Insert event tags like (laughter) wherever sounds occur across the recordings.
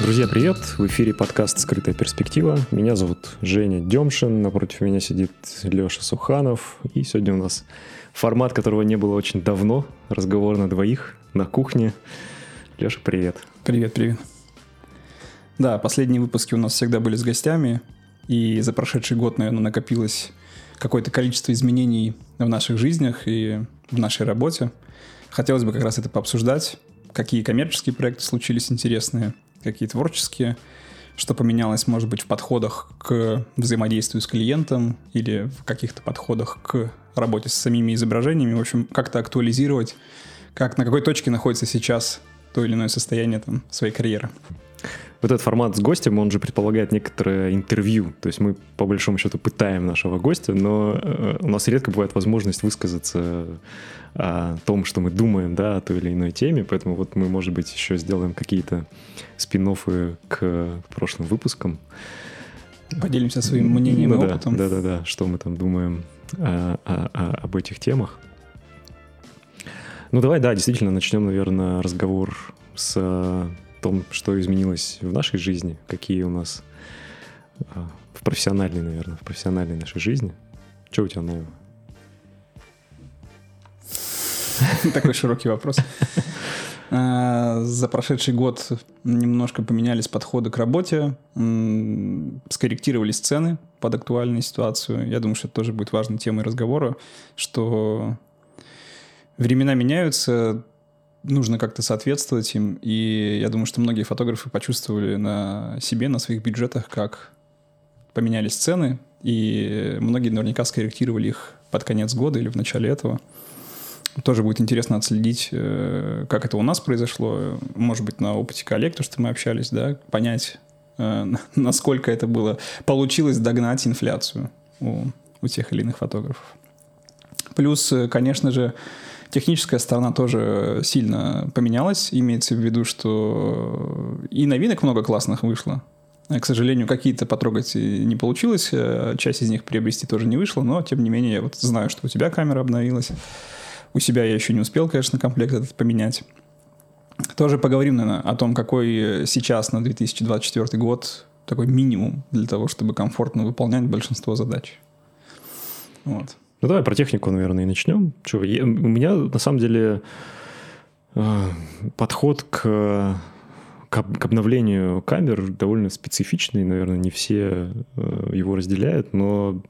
Друзья, привет! В эфире подкаст «Скрытая перспектива». Меня зовут Женя Демшин, напротив меня сидит Леша Суханов. И сегодня у нас формат, которого не было очень давно, разговор на двоих на кухне. Леша, привет! Привет, привет. Да, последние выпуски у нас всегда были с гостями, и за прошедший год, наверное, накопилось какое-то количество изменений в наших жизнях и в нашей работе. Хотелось бы как раз это пообсуждать, какие коммерческие проекты случились интересные – какие творческие, что поменялось, может быть, в подходах к взаимодействию с клиентом или в каких-то подходах к работе с самими изображениями. В общем, как-то актуализировать, как на какой точке находится сейчас то или иное состояние там, своей карьеры вот этот формат с гостем, он же предполагает некоторое интервью. То есть мы, по большому счету, пытаем нашего гостя, но э, у нас редко бывает возможность высказаться о том, что мы думаем, да, о той или иной теме, поэтому вот мы, может быть, еще сделаем какие-то спин к прошлым выпускам. Поделимся своим мнением ну, и опытом. Да, да, да, что мы там думаем о, о, о, об этих темах. Ну давай, да, действительно, начнем, наверное, разговор с том, что изменилось в нашей жизни, какие у нас а, в профессиональной, наверное, в профессиональной нашей жизни. Что у тебя нового? (laughs) Такой широкий вопрос. (laughs) А, за прошедший год немножко поменялись подходы к работе, скорректировались цены под актуальную ситуацию. Я думаю, что это тоже будет важной темой разговора, что времена меняются, нужно как-то соответствовать им. И я думаю, что многие фотографы почувствовали на себе, на своих бюджетах, как поменялись цены, и многие наверняка скорректировали их под конец года или в начале этого. Тоже будет интересно отследить, э, как это у нас произошло, может быть, на опыте коллег, то, что мы общались, да, понять, э, (laughs) насколько это было, получилось догнать инфляцию у, у тех или иных фотографов. Плюс, э, конечно же, Техническая сторона тоже сильно поменялась. Имеется в виду, что и новинок много классных вышло. К сожалению, какие-то потрогать не получилось, э, часть из них приобрести тоже не вышло, но тем не менее я вот знаю, что у тебя камера обновилась. У себя я еще не успел, конечно, комплект этот поменять. Тоже поговорим, наверное, о том, какой сейчас на 2024 год такой минимум для того, чтобы комфортно выполнять большинство задач. Вот. Ну давай про технику, наверное, и начнем. Че, я, у меня на самом деле э, подход к, к, к обновлению камер довольно специфичный, наверное, не все э, его разделяют, но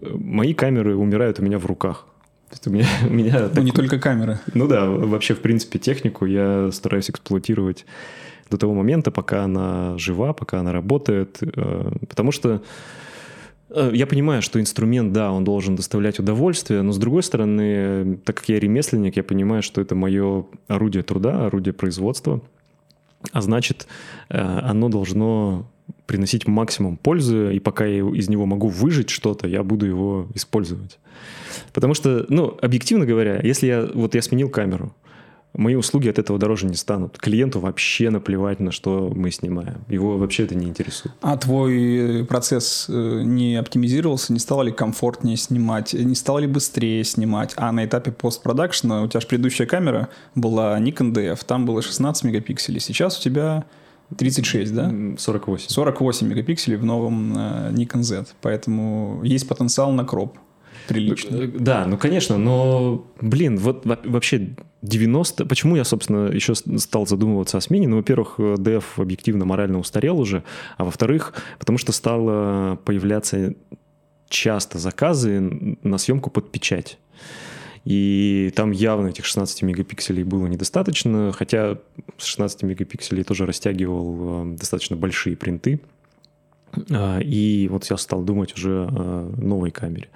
мои камеры умирают у меня в руках. То есть у меня, (laughs) у меня ну, так... не только камеры. Ну да, вообще, в принципе, технику я стараюсь эксплуатировать до того момента, пока она жива, пока она работает, э, потому что Э, я понимаю, что инструмент, да, он должен доставлять удовольствие, но с другой стороны, так как я ремесленник, я понимаю, что это мое орудие труда, орудие производства, а значит, э, оно должно приносить максимум пользы, и пока я из него могу выжить что-то, я буду его использовать. Потому что, ну, объективно говоря, если я, вот я сменил камеру, мои услуги от этого дороже не станут. Клиенту вообще наплевать, на что мы снимаем. Его вообще это не интересует. А твой э, процесс э, не оптимизировался? Не стало ли комфортнее снимать? Не стало ли быстрее снимать? А на этапе постпродакшена у тебя же предыдущая камера была Nikon DF, там было 16 мегапикселей. Сейчас у тебя 36, да? 48. 48 мегапикселей в новом э, Nikon Z. Поэтому есть потенциал на кроп прилично. Э, да, ну конечно, но, блин, вот вообще 90... Почему я, собственно, еще стал задумываться о смене? Ну, во-первых, DF объективно морально устарел уже, а во-вторых, потому что стало появляться часто заказы на съемку под печать. И там явно этих 16 мегапикселей было недостаточно, хотя с 16 мегапикселей тоже растягивал э, достаточно большие принты. А, и вот я стал думать уже о новой камере.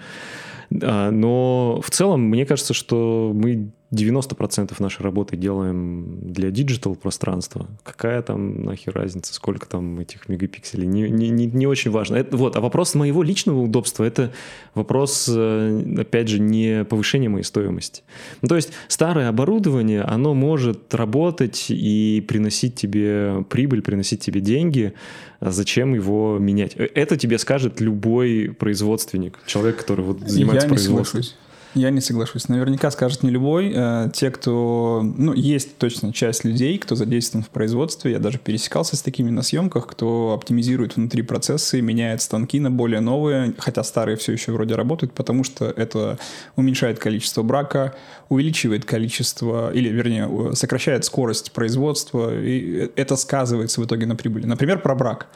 А, но в целом, мне кажется, что мы 90% нашей работы делаем для digital пространства. Какая там нахер разница, сколько там этих мегапикселей? Не, не, не, не очень важно. Это, вот, а вопрос моего личного удобства это вопрос, э, опять же, не повышения моей стоимости. Ну, то есть старое оборудование, оно может работать и приносить тебе прибыль, приносить тебе деньги. Зачем его менять? Э, это тебе скажет любой производственник, человек, который вот занимается Я производством. Не соглашусь. Я не соглашусь. Наверняка скажет не любой. Э, те, кто... Ну, есть точно часть людей, кто задействован в производстве. Я даже пересекался с такими на съемках, кто оптимизирует внутри процессы, меняет станки на более новые, хотя старые все еще вроде работают, потому что это уменьшает количество брака, увеличивает количество, или, вернее, сокращает скорость производства, и это сказывается в итоге на прибыли. Например, про брак.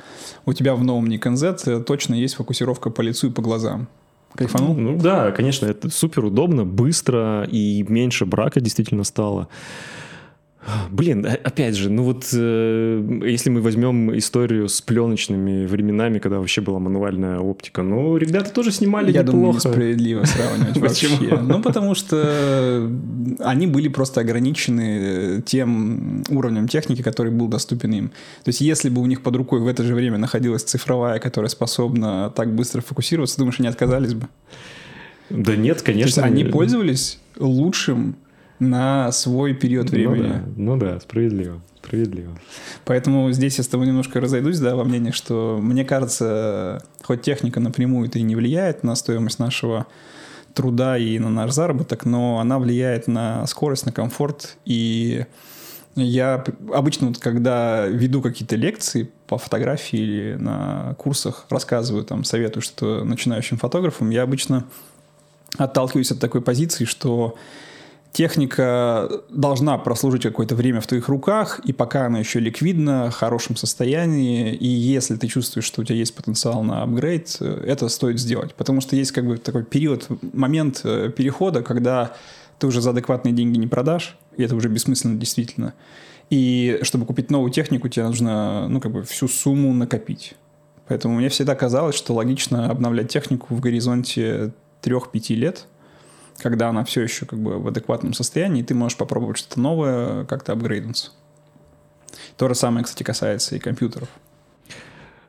У тебя в новом Nikon Z точно есть фокусировка по лицу и по глазам. Кайфанул? Ну да, конечно, это супер удобно, быстро и меньше брака действительно стало. Блин, опять же, ну вот э, если мы возьмем историю с пленочными временами, когда вообще была мануальная оптика, ну, ребята тоже снимали Я неплохо. думаю, несправедливо сравнивать (laughs) вообще. Ну, потому что они были просто ограничены тем уровнем техники, который был доступен им. То есть если бы у них под рукой в это же время находилась цифровая, которая способна так быстро фокусироваться, думаешь, они отказались бы? Да нет, конечно. То есть они пользовались лучшим на свой период времени. Ну да, ну да справедливо. Справедливо. Поэтому здесь я с тобой немножко разойдусь, да, во мнении, что мне кажется, хоть техника напрямую это и не влияет на стоимость нашего труда и на наш заработок, но она влияет на скорость, на комфорт. И я обычно, вот, когда веду какие-то лекции по фотографии или на курсах, рассказываю, там, советую что начинающим фотографам, я обычно отталкиваюсь от такой позиции, что техника должна прослужить какое-то время в твоих руках, и пока она еще ликвидна, в хорошем состоянии, и если ты чувствуешь, что у тебя есть потенциал на апгрейд, это стоит сделать. Потому что есть как бы такой период, момент э, перехода, когда ты уже за адекватные деньги не продашь, и это уже бессмысленно действительно. И чтобы купить новую технику, тебе нужно ну, как бы всю сумму накопить. Поэтому мне всегда казалось, что логично обновлять технику в горизонте 3-5 лет – когда она все еще как бы в адекватном состоянии, ты можешь попробовать что-то новое, как-то апгрейднуться. То же самое, кстати, касается и компьютеров.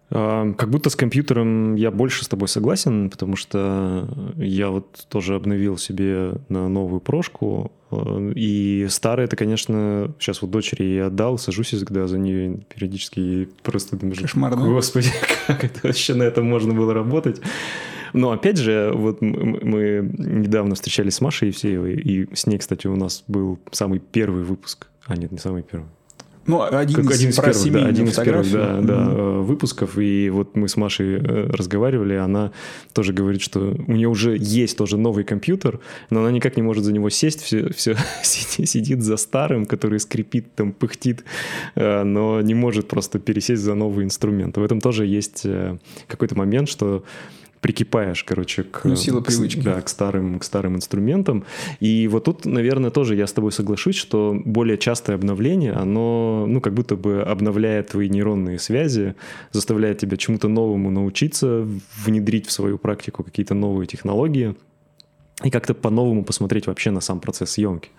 А, как будто с компьютером я больше с тобой согласен, потому что я вот тоже обновил себе на новую прошку, а, и старая это, конечно, сейчас вот дочери я отдал, сажусь когда за нее периодически просто думаю, Кошмарно. господи, (laughs) как это вообще на этом можно было работать. Но опять же, вот мы недавно встречались с Машей Евсеевой, и с ней, кстати, у нас был самый первый выпуск. А нет, не самый первый. Ну, один, как, из, один из первых, да, один из первых да, mm-hmm. да, выпусков. И вот мы с Машей э, разговаривали, она тоже говорит, что у нее уже есть тоже новый компьютер, но она никак не может за него сесть, все, все (laughs) сидит за старым, который скрипит, там, пыхтит, э, но не может просто пересесть за новый инструмент. В этом тоже есть какой-то момент, что прикипаешь, короче, к, ну, сила привычки. К, да, к старым, к старым инструментам. И вот тут, наверное, тоже я с тобой соглашусь, что более частое обновление, оно, ну, как будто бы обновляет твои нейронные связи, заставляет тебя чему-то новому научиться, внедрить в свою практику какие-то новые технологии и как-то по-новому посмотреть вообще на сам процесс съемки.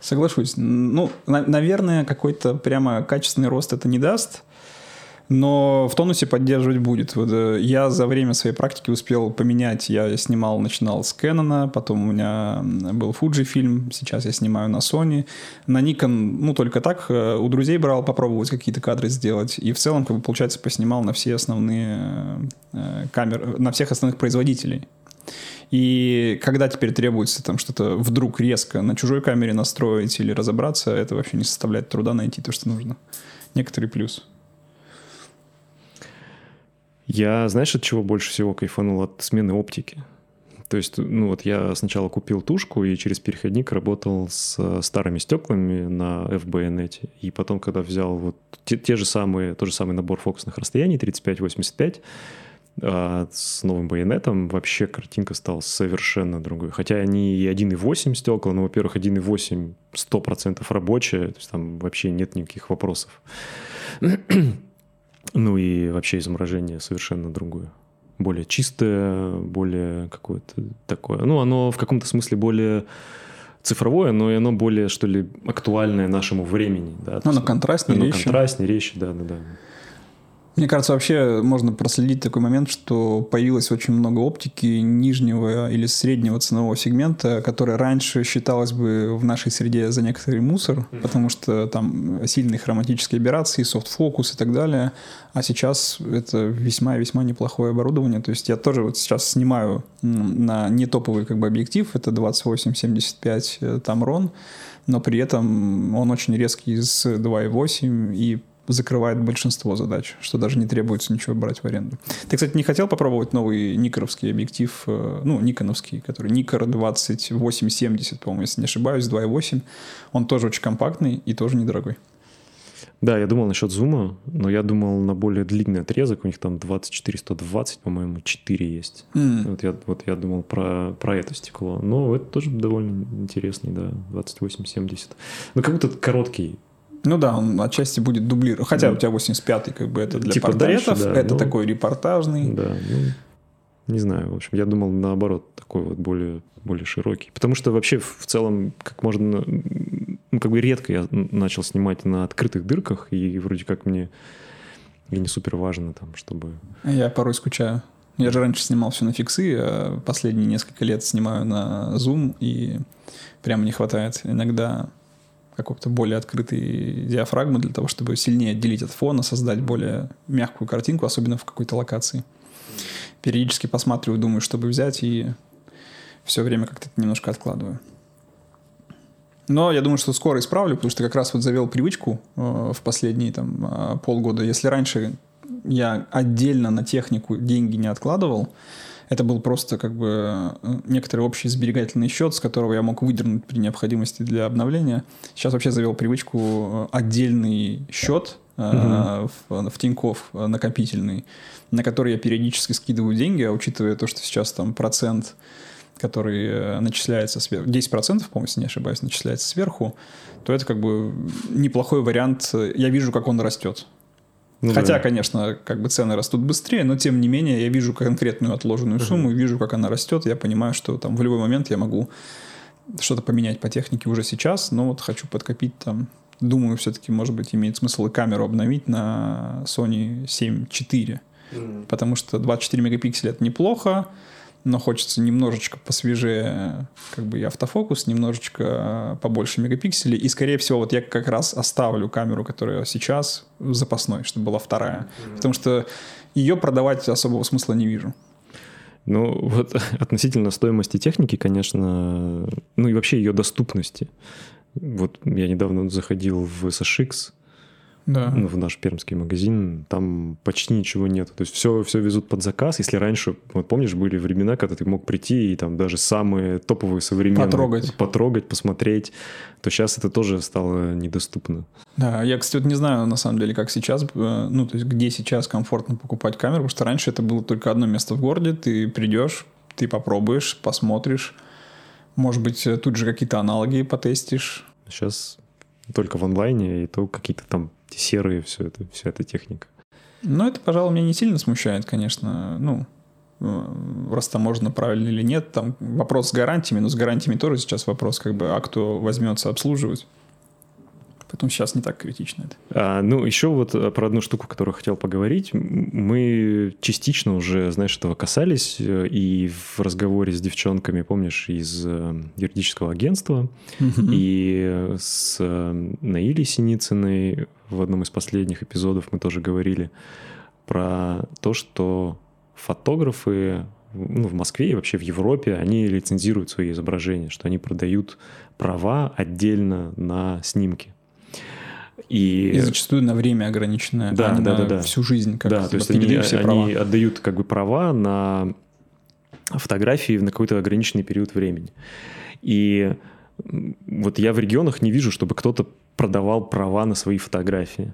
Соглашусь. Ну, на- наверное, какой-то прямо качественный рост это не даст, но в тонусе поддерживать будет. Вот, э, я за время своей практики успел поменять, я снимал, начинал с Canon, потом у меня был Fuji фильм, сейчас я снимаю на Sony. На Nikon, ну, только так, э, у друзей брал попробовать какие-то кадры сделать, и в целом, как бы, получается, поснимал на все основные э, камеры, на всех основных производителей. И когда теперь требуется там что-то вдруг резко на чужой камере настроить или разобраться, это вообще не составляет труда найти то, что нужно. Некоторый плюс. Я, знаешь, от чего больше всего кайфанул? От смены оптики. То есть, ну вот я сначала купил тушку и через переходник работал с старыми стеклами на FBNet. И потом, когда взял вот те, те же самые, тот же самый набор фокусных расстояний 35-85, а с новым байонетом вообще картинка стала совершенно другой. Хотя они и 1.8 стекла, но, во-первых, 1.8 100% рабочая, то есть там вообще нет никаких вопросов. Ну и вообще изображение совершенно другое. Более чистое, более какое-то такое. Ну, оно в каком-то смысле более цифровое, но и оно более, что ли, актуальное нашему времени. Да? Ну, оно контрастнее, оно резче. контрастнее, резче, да-да-да. Мне кажется, вообще можно проследить такой момент, что появилось очень много оптики нижнего или среднего ценового сегмента, которая раньше считалась бы в нашей среде за некоторый мусор, mm-hmm. потому что там сильные хроматические операции, софт-фокус и так далее. А сейчас это весьма-весьма неплохое оборудование. То есть я тоже вот сейчас снимаю на не топовый как бы объектив, это 28-75 э, Tamron, но при этом он очень резкий с 2.8 и закрывает большинство задач, что даже не требуется ничего брать в аренду. Ты, кстати, не хотел попробовать новый никоровский объектив, э, ну, никоновский, который Никор 2870, по-моему, если не ошибаюсь, 2.8. Он тоже очень компактный и тоже недорогой. Да, я думал насчет зума, но я думал на более длинный отрезок. У них там 24-120, по-моему, 4 есть. Mm. Вот, я, вот я думал про, про это стекло. Но это тоже довольно интересный, да, 28-70. Ну, как будто короткий ну да, он отчасти будет дублировать. Хотя да. у тебя 85-й, как бы это для типа портретов, дальше, да, это ну, такой репортажный. Да, ну, не знаю, в общем, я думал наоборот, такой вот более, более широкий. Потому что вообще в целом, как можно, ну как бы редко я начал снимать на открытых дырках, и вроде как мне и не супер важно там, чтобы... Я порой скучаю. Я же раньше снимал все на фиксы, а последние несколько лет снимаю на Zoom, и прямо не хватает. Иногда какой-то более открытой диафрагмы для того, чтобы сильнее отделить от фона, создать более мягкую картинку, особенно в какой-то локации. Периодически посматриваю, думаю, чтобы взять, и все время как-то это немножко откладываю. Но я думаю, что скоро исправлю, потому что как раз вот завел привычку э, в последние там э, полгода. Если раньше я отдельно на технику деньги не откладывал, это был просто как бы э, некоторый общий сберегательный счет, с которого я мог выдернуть при необходимости для обновления. Сейчас вообще завел привычку э, отдельный счет угу. в, в Тинькофф накопительный, на который я периодически скидываю деньги, а учитывая то, что сейчас там процент который начисляется сверху, 10%, по-моему, если не ошибаюсь, начисляется сверху, то это как бы неплохой вариант. Я вижу, как он растет. Ну, Хотя, да. конечно, как бы цены растут быстрее, но тем не менее я вижу конкретную отложенную сумму, uh-huh. вижу, как она растет, я понимаю, что там в любой момент я могу что-то поменять по технике уже сейчас, но вот хочу подкопить там. Думаю, все-таки, может быть, имеет смысл и камеру обновить на Sony 7 4, mm-hmm. потому что 24 мегапикселя это неплохо, но хочется немножечко посвежее как бы и автофокус, немножечко побольше мегапикселей. И, скорее всего, вот я как раз оставлю камеру, которая сейчас запасной, чтобы была вторая. Mm-hmm. Потому что ее продавать особого смысла не вижу. Ну, вот (laughs) относительно стоимости техники, конечно, ну и вообще ее доступности. Вот я недавно заходил в SHX, да. ну, в наш пермский магазин, там почти ничего нет. То есть все, все везут под заказ. Если раньше, вот помнишь, были времена, когда ты мог прийти и там даже самые топовые современные... Потрогать. Потрогать, посмотреть, то сейчас это тоже стало недоступно. Да, я, кстати, вот не знаю, на самом деле, как сейчас, э, ну, то есть где сейчас комфортно покупать камеру, потому что раньше это было только одно место в городе, ты придешь, ты попробуешь, посмотришь, может быть, тут же какие-то аналоги потестишь. Сейчас только в онлайне, и то какие-то там серые, все это, вся эта техника. Ну, это, пожалуй, меня не сильно смущает, конечно. Ну, э, раз там можно правильно или нет. Там вопрос с гарантиями, но с гарантиями тоже сейчас вопрос, как бы, а кто возьмется обслуживать. Поэтому сейчас не так критично это. А, ну, еще вот э, про одну штуку, которую хотел поговорить. Мы частично уже, знаешь, этого касались. Э, и в разговоре с девчонками, помнишь, из юридического агентства, и с Наилей Синицыной в одном из последних эпизодов мы тоже говорили про то, что фотографы ну, в Москве и вообще в Европе, они лицензируют свои изображения, что они продают права отдельно на снимки. И, и зачастую на время ограниченное, да, а да, да, да. всю жизнь. Как да, то есть они, они отдают как бы права на фотографии на какой-то ограниченный период времени. И вот я в регионах не вижу, чтобы кто-то продавал права на свои фотографии.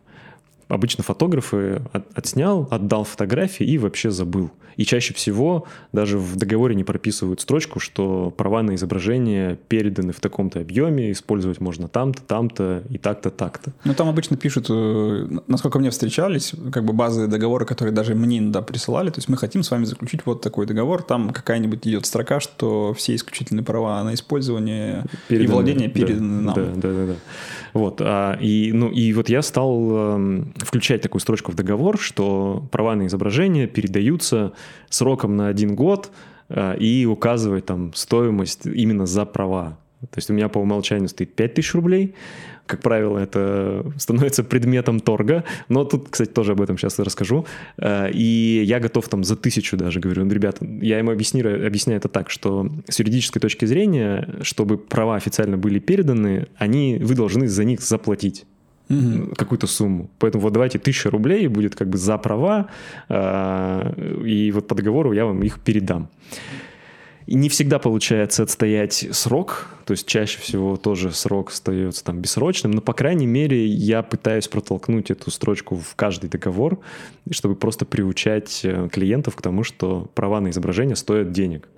Обычно фотографы от, отснял, отдал фотографии и вообще забыл. И чаще всего даже в договоре не прописывают строчку, что права на изображение переданы в таком-то объеме, использовать можно там-то, там-то и так-то, так-то. Ну, там обычно пишут, э, насколько мне встречались, как бы базы договора, которые даже мне иногда присылали. То есть мы хотим с вами заключить вот такой договор. Там какая-нибудь идет строка, что все исключительные права на использование переданы, и владение переданы да, нам. Да, да, да. да. Вот, а, и, ну, и вот я стал э, включать такую строчку в договор, что права на изображение передаются сроком на один год э, и указывать там стоимость именно за права. То есть у меня по умолчанию стоит 5000 рублей, как правило, это становится предметом торга, но тут, кстати, тоже об этом сейчас расскажу. Э, и я готов там за тысячу даже, говорю, ну, ребята, я ему объясняю, объясняю это так, что с юридической точки зрения, чтобы права официально были переданы, они, вы должны за них заплатить угу. какую-то сумму. Поэтому вот давайте тысяча рублей будет как бы за права, э, и вот по договору я вам их передам. Не всегда получается отстоять срок, то есть чаще всего тоже срок остается там бессрочным, но, по крайней мере, я пытаюсь протолкнуть эту строчку в каждый договор, чтобы просто приучать э, клиентов к тому, что права на изображение стоят денег.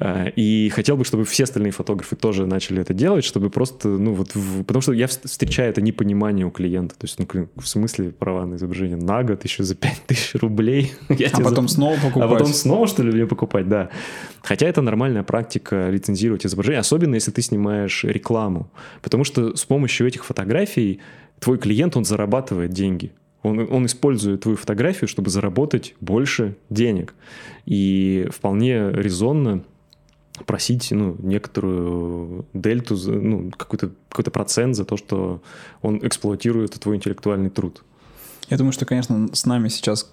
Э, и хотел бы, чтобы все остальные фотографы тоже начали это делать, чтобы просто, ну вот, в... потому что я встречаю это непонимание у клиента. То есть, ну, в смысле права на изображение на год еще за 5000 (laughs) рублей. Я а потом за... снова покупать. А потом снова, что ли, мне покупать, да. Хотя это нормальная практика лицензировать изображение, особенно если ты снимаешь рекламу. Потому что с помощью этих фотографий твой клиент, он зарабатывает деньги. Он, он использует твою фотографию, чтобы заработать больше денег. И вполне резонно просить ну, некоторую дельту, ну, какой-то какой процент за то, что он эксплуатирует твой интеллектуальный труд. Я думаю, что, конечно, с нами сейчас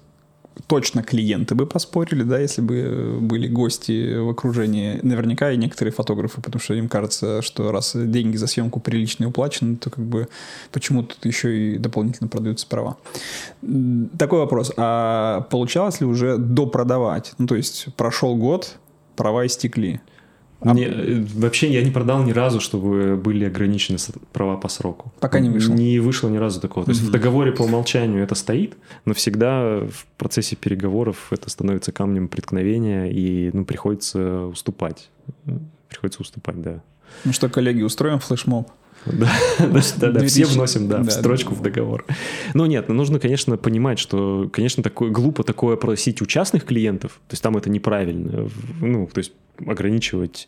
точно клиенты бы поспорили, да, если бы были гости в окружении, наверняка и некоторые фотографы, потому что им кажется, что раз деньги за съемку приличные уплачены, то как бы почему тут еще и дополнительно продаются права. Такой вопрос, а получалось ли уже допродавать? Ну, то есть прошел год, права истекли. А... Не, вообще я не продал ни разу, чтобы были ограничены права по сроку. Пока не вышло. Не вышло ни разу такого. То есть mm-hmm. в договоре по умолчанию это стоит, но всегда в процессе переговоров это становится камнем преткновения и ну, приходится уступать. Приходится уступать, да. Ну что, коллеги, устроим флешмоб? Да, да, да, все вносим, да, в строчку в договор. Ну нет, ну нужно, конечно, понимать, что, конечно, такое глупо такое просить у частных клиентов, то есть там это неправильно, ну, то есть ограничивать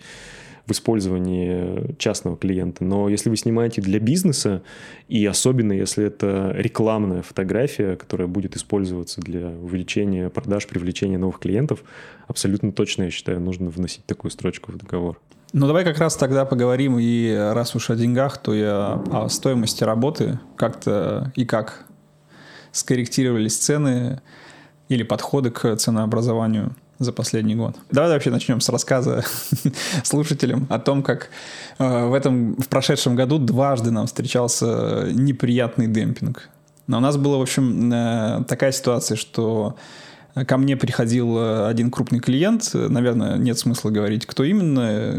в использовании частного клиента. Но если вы снимаете для бизнеса, и особенно если это рекламная фотография, которая будет использоваться для увеличения продаж, привлечения новых клиентов, абсолютно точно, я считаю, нужно вносить такую строчку в договор. Ну, давай как раз тогда поговорим, и раз уж о деньгах, то я о стоимости работы как-то и как скорректировались цены или подходы к ценообразованию за последний год. Давай вообще начнем с рассказа (laughs) слушателям о том, как э, в этом в прошедшем году дважды нам встречался неприятный демпинг. Но у нас была, в общем, э, такая ситуация, что Ко мне приходил э, один крупный клиент, наверное, нет смысла говорить, кто именно,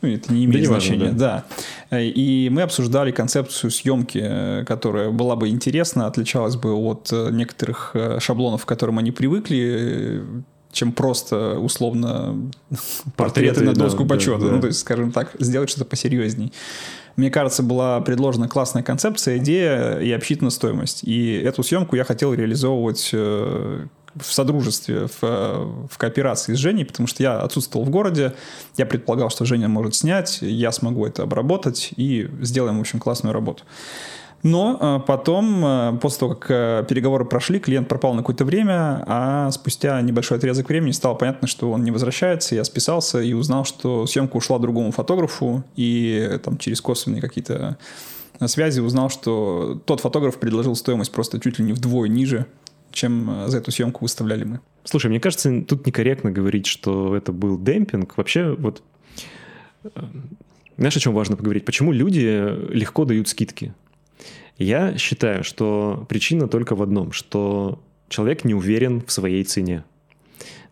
ну, это не имеет да значения, важно, да. да. И мы обсуждали концепцию съемки, которая была бы интересна, отличалась бы от э, некоторых э, шаблонов, к которым они привыкли, чем просто условно (laughs) портреты, портреты на доску да, почета. Да, да. Ну, то есть, скажем так, сделать что-то посерьезней. Мне кажется, была предложена классная концепция, идея и обсчитана стоимость. И эту съемку я хотел реализовывать в содружестве, в, в кооперации с Женей, потому что я отсутствовал в городе, я предполагал, что Женя может снять, я смогу это обработать и сделаем, в общем, классную работу. Но э, потом, э, после того, как э, переговоры прошли, клиент пропал на какое-то время, а спустя небольшой отрезок времени стало понятно, что он не возвращается. Я списался и узнал, что съемка ушла другому фотографу, и там через косвенные какие-то связи узнал, что тот фотограф предложил стоимость просто чуть ли не вдвое ниже, чем э, за эту съемку выставляли мы. Слушай, мне кажется, тут некорректно говорить, что это был демпинг. Вообще, вот э, знаешь, о чем важно поговорить? Почему люди легко дают скидки? Я считаю, что причина только в одном, что человек не уверен в своей цене.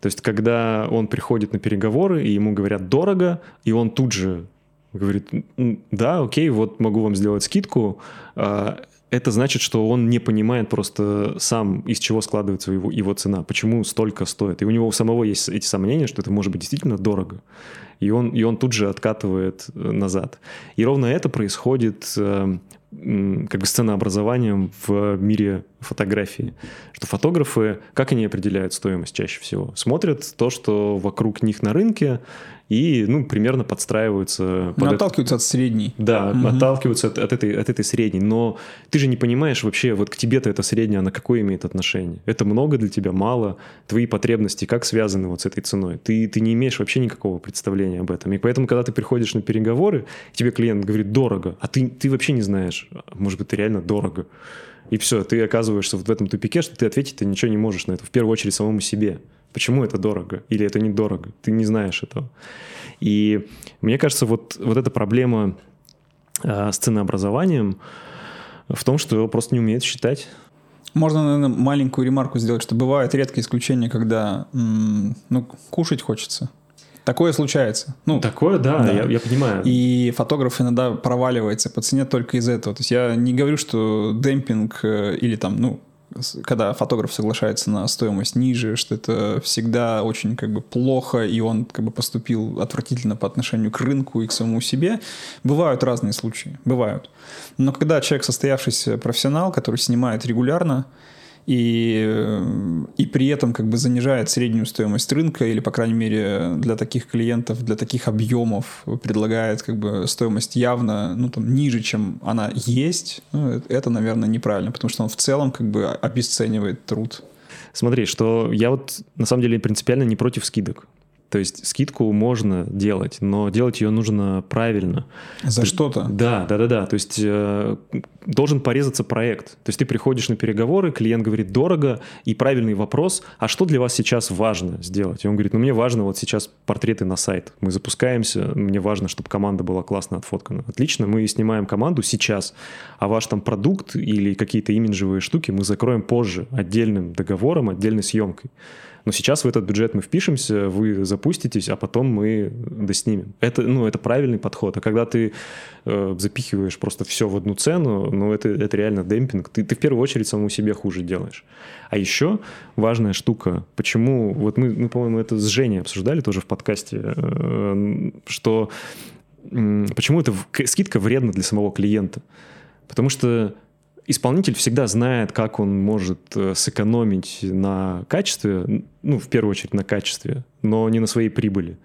То есть, когда он приходит на переговоры, и ему говорят дорого, и он тут же говорит, да, окей, вот могу вам сделать скидку, а, это значит, что он не понимает просто сам, из чего складывается его, его цена, почему столько стоит. И у него у самого есть эти сомнения, что это может быть действительно дорого. И он, и он тут же откатывает э, назад. И ровно это происходит э, как бы с ценообразованием в мире фотографии. Что фотографы, как они определяют стоимость чаще всего? Смотрят то, что вокруг них на рынке, и, ну, примерно подстраиваются. Ну, под отталкиваются это... от средней. Да, угу. отталкиваются от, от, этой, от этой средней. Но ты же не понимаешь вообще, вот к тебе-то эта средняя, она какое имеет отношение? Это много для тебя, мало? Твои потребности как связаны вот с этой ценой? Ты, ты не имеешь вообще никакого представления об этом. И поэтому, когда ты приходишь на переговоры, тебе клиент говорит дорого, а ты, ты вообще не знаешь, может быть, ты реально дорого. И все, ты оказываешься вот в этом тупике, что ты ответить ты ничего не можешь на это. В первую очередь самому себе. Почему это дорого или это недорого? Ты не знаешь этого. И мне кажется, вот, вот эта проблема э, с ценообразованием в том, что его просто не умеют считать. Можно, наверное, маленькую ремарку сделать, что бывают редкие исключения, когда ну, кушать хочется. Такое случается. Ну, Такое, да, да. Я, я понимаю. И фотограф иногда проваливается по цене только из этого. То есть я не говорю, что демпинг э, или там, ну, когда фотограф соглашается на стоимость ниже, что это всегда очень как бы плохо, и он как бы поступил отвратительно по отношению к рынку и к самому себе. Бывают разные случаи, бывают. Но когда человек состоявшийся профессионал, который снимает регулярно, и, и при этом как бы занижает среднюю стоимость рынка или, по крайней мере, для таких клиентов, для таких объемов предлагает как бы стоимость явно ну, там, ниже, чем она есть, ну, это, наверное, неправильно, потому что он в целом как бы обесценивает труд. Смотри, что я вот на самом деле принципиально не против скидок. То есть скидку можно делать, но делать ее нужно правильно. За что-то? Да, да, да, да. То есть э, должен порезаться проект. То есть ты приходишь на переговоры, клиент говорит дорого, и правильный вопрос, а что для вас сейчас важно сделать? И он говорит, ну мне важно вот сейчас портреты на сайт. Мы запускаемся, мне важно, чтобы команда была классно отфоткана. Отлично, мы снимаем команду сейчас, а ваш там продукт или какие-то имиджевые штуки мы закроем позже отдельным договором, отдельной съемкой. Но сейчас в этот бюджет мы впишемся, вы запуститесь, а потом мы доснимем. Это, ну, это правильный подход. А когда ты э, запихиваешь просто все в одну цену, ну, это, это реально демпинг. Ты, ты в первую очередь самому себе хуже делаешь. А еще важная штука, почему, вот мы, мы по-моему, это с Женей обсуждали тоже в подкасте, э, что э, почему эта скидка вредна для самого клиента. Потому что исполнитель всегда знает, как он может э, сэкономить на качестве, ну, в первую очередь на качестве, но не на своей прибыли.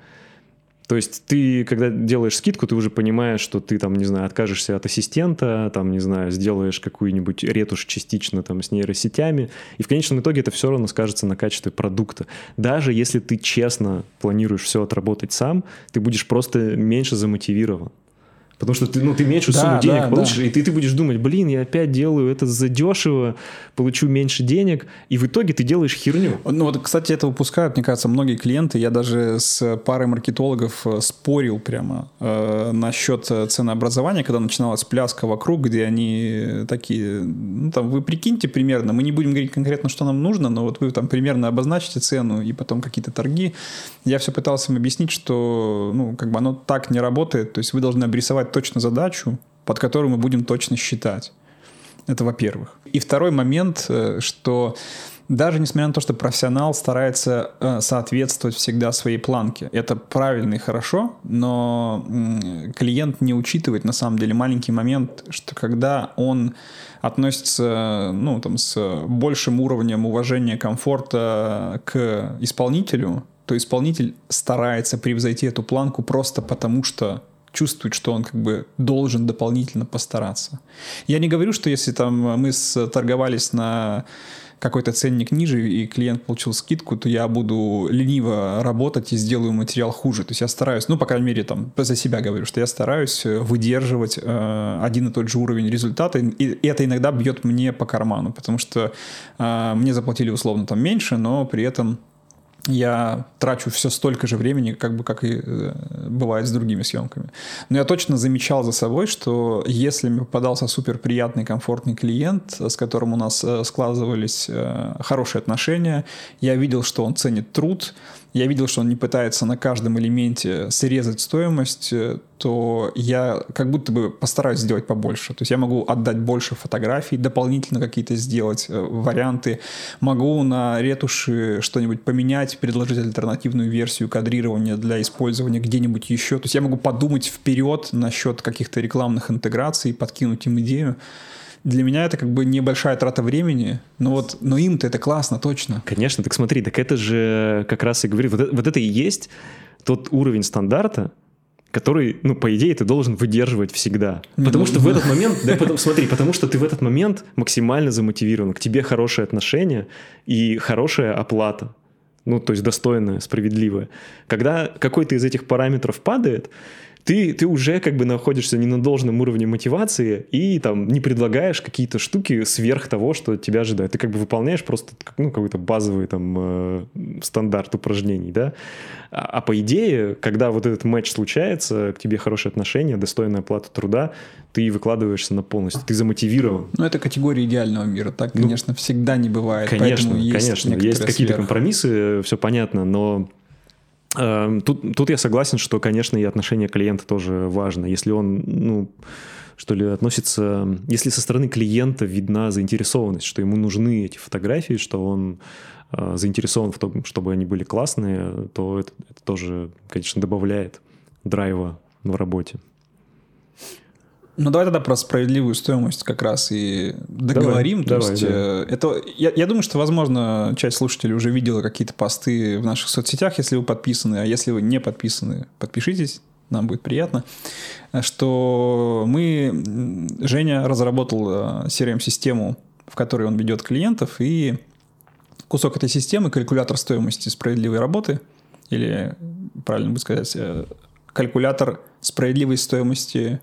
То есть ты, когда делаешь скидку, ты уже понимаешь, что ты там, не знаю, откажешься от ассистента, там, не знаю, сделаешь какую-нибудь ретушь частично там с нейросетями, и в конечном итоге это все равно скажется на качестве продукта. Даже если ты честно планируешь все отработать сам, ты будешь просто меньше замотивирован. Потому что ты, ну, ты меньшую да, сумму денег да, получишь, да. и ты, ты будешь думать, блин, я опять делаю это за дешево, получу меньше денег, и в итоге ты делаешь херню. Ну вот, кстати, это выпускают, мне кажется, многие клиенты. Я даже с парой маркетологов э, спорил прямо э, насчет ценообразования, когда начиналась пляска вокруг, где они такие, ну там, вы прикиньте примерно, мы не будем говорить конкретно, что нам нужно, но вот вы там примерно обозначите цену и потом какие-то торги. Я все пытался им объяснить, что, ну, как бы оно так не работает, то есть вы должны обрисовать точно задачу, под которую мы будем точно считать. Это во-первых. И второй момент, э, что даже несмотря на то, что профессионал старается э, соответствовать всегда своей планке, это правильно и хорошо, но клиент не учитывает на самом деле маленький момент, что когда он относится ну, там, с большим уровнем уважения, комфорта к исполнителю, то исполнитель старается превзойти эту планку просто потому, что чувствует, что он как бы должен дополнительно постараться. Я не говорю, что если там мы торговались на какой-то ценник ниже, и клиент получил скидку, то я буду лениво работать и сделаю материал хуже. То есть я стараюсь, ну, по крайней мере, там, за себя говорю, что я стараюсь э, выдерживать э, один и тот же уровень результата, и это иногда бьет мне по карману, потому что э, мне заплатили условно там меньше, но при этом я трачу все столько же времени, как бы как и э, бывает с другими съемками. Но я точно замечал за собой, что если мне попадался супер приятный, комфортный клиент, с которым у нас э, складывались э, хорошие отношения, я видел, что он ценит труд, я видел, что он не пытается на каждом элементе срезать стоимость, э, то я как будто бы постараюсь сделать побольше. То есть я могу отдать больше фотографий, дополнительно какие-то сделать э, варианты. Могу на ретуши что-нибудь поменять, предложить альтернативную версию кадрирования для использования где-нибудь еще. То есть я могу подумать вперед насчет каких-то рекламных интеграций, подкинуть им идею. Для меня это как бы небольшая трата времени, но вот, но им-то это классно, точно. Конечно, так смотри, так это же как раз и говорит, вот это, вот это и есть тот уровень стандарта, который, ну, по идее, ты должен выдерживать всегда. Не потому нужно. что в этот момент, да, потом, (laughs) смотри, потому что ты в этот момент максимально замотивирован, к тебе хорошее отношение и хорошая оплата. Ну, то есть достойная, справедливая. Когда какой-то из этих параметров падает, ты, ты уже как бы находишься не на должном уровне мотивации и там не предлагаешь какие-то штуки сверх того, что тебя ожидает. Ты как бы выполняешь просто ну, какой-то базовый там э, стандарт упражнений, да. А, а по идее, когда вот этот матч случается, к тебе хорошее отношение, достойная оплата труда, ты выкладываешься на полностью, ты замотивирован. Ну, это категория идеального мира, так, ну, конечно, всегда не бывает. Конечно, есть конечно, есть какие-то компромиссы, все понятно, но тут, тут я согласен, что, конечно, и отношение клиента тоже важно. Если он, ну, что ли, относится... Если со стороны клиента видна заинтересованность, что ему нужны эти фотографии, что он э, заинтересован в том, чтобы они были классные, то это, это тоже, конечно, добавляет драйва в работе. Ну давай тогда про справедливую стоимость как раз и договорим. Давай, То давай, есть да. Э, это я, я думаю, что возможно часть слушателей уже видела какие-то посты в наших соцсетях, если вы подписаны, а если вы не подписаны, подпишитесь, нам будет приятно. Что мы Женя разработал э, CRM-систему, в которой он ведет клиентов, и кусок этой системы калькулятор стоимости справедливой работы или правильно будет сказать э, калькулятор справедливой стоимости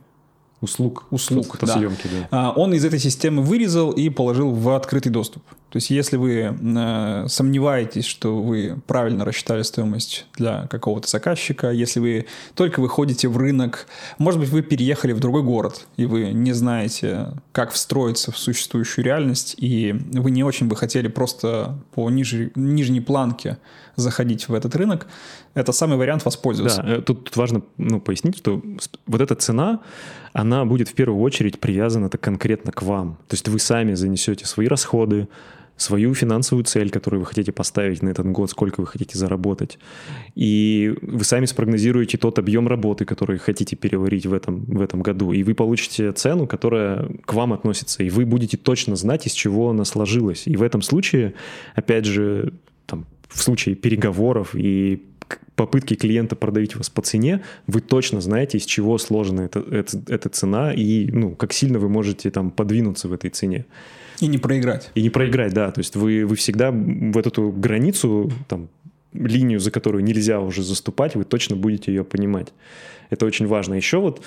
услуг, услуг фотосъемки. Да. Да. Он из этой системы вырезал и положил в открытый доступ. То есть, если вы э, сомневаетесь, что вы правильно рассчитали стоимость для какого-то заказчика, если вы только выходите в рынок, может быть, вы переехали в другой город, и вы не знаете, как встроиться в существующую реальность, и вы не очень бы хотели просто по ниж... нижней планке заходить в этот рынок, это самый вариант воспользоваться. Да, э, тут, важно ну, пояснить, что вот эта цена, она будет в первую очередь привязана-то конкретно к вам. То есть вы сами занесете свои расходы, свою финансовую цель, которую вы хотите поставить на этот год, сколько вы хотите заработать. И вы сами спрогнозируете тот объем работы, который хотите переварить в этом, в этом году. И вы получите цену, которая к вам относится. И вы будете точно знать, из чего она сложилась. И в этом случае, опять же, там, в случае переговоров и попытки клиента продавить вас по цене, вы точно знаете, из чего сложена эта, эта, эта цена и ну, как сильно вы можете там подвинуться в этой цене. И не проиграть. И не проиграть, да. То есть вы, вы всегда в эту границу, там, линию, за которую нельзя уже заступать, вы точно будете ее понимать. Это очень важно. Еще вот,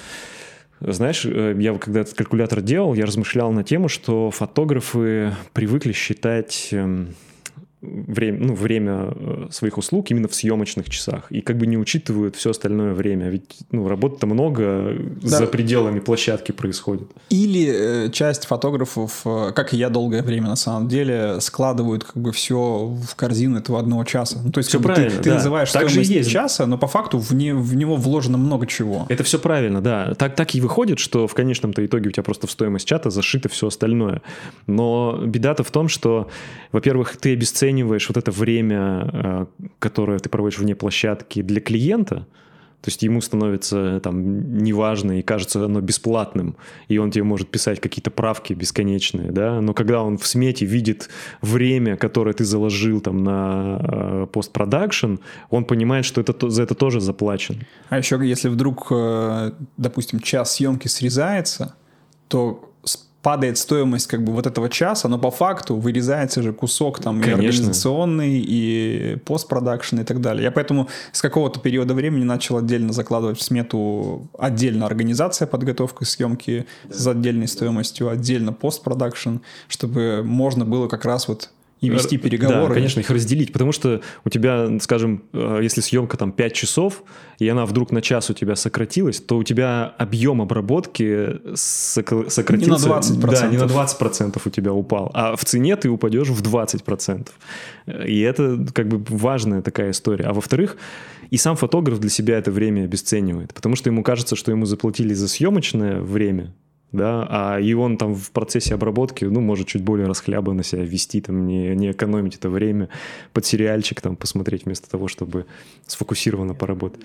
знаешь, э, я когда этот калькулятор делал, я размышлял на тему, что фотографы привыкли считать эм, время, ну, время э, своих услуг именно в съемочных часах и как бы не учитывают все остальное время. Ведь ну, работы-то много да. за пределами площадки происходит. Или э, часть фотографов, э, как и я долгое время на самом деле, складывают как бы все в корзину этого одного часа. Ну, то есть все правильно, ты, ты да. называешь так стоимость есть. часа, но по факту в, не, в него вложено много чего. Это все правильно, да. Так, так и выходит, что в конечном-то итоге у тебя просто в стоимость чата зашито все остальное. Но беда-то в том, что, во-первых, ты обесцениваешь оцениваешь вот это время, э, которое ты проводишь вне площадки для клиента, то есть ему становится там неважно и кажется оно бесплатным, и он тебе может писать какие-то правки бесконечные, да, но когда он в смете видит время, которое ты заложил там на э, постпродакшн, он понимает, что это, за это тоже заплачен. А еще если вдруг, э, допустим, час съемки срезается, то падает стоимость как бы вот этого часа, но по факту вырезается же кусок там Конечно. и организационный, и постпродакшн и так далее. Я поэтому с какого-то периода времени начал отдельно закладывать в смету отдельно организация подготовки съемки с отдельной стоимостью, отдельно постпродакшн, чтобы можно было как раз вот и вести переговоры. Да, конечно, их разделить, потому что у тебя, скажем, э, если съемка там 5 часов, и она вдруг на час у тебя сократилась, то у тебя объем обработки сократился. Не на 20%. Да, не на 20% у тебя упал, а в цене ты упадешь в 20%. И это как бы важная такая история. А во-вторых, и сам фотограф для себя это время обесценивает, потому что ему кажется, что ему заплатили за съемочное время, да, а и он там в процессе обработки, ну, может чуть более расхлябанно себя вести, там, не, не экономить это время, под сериальчик там посмотреть вместо того, чтобы сфокусированно поработать.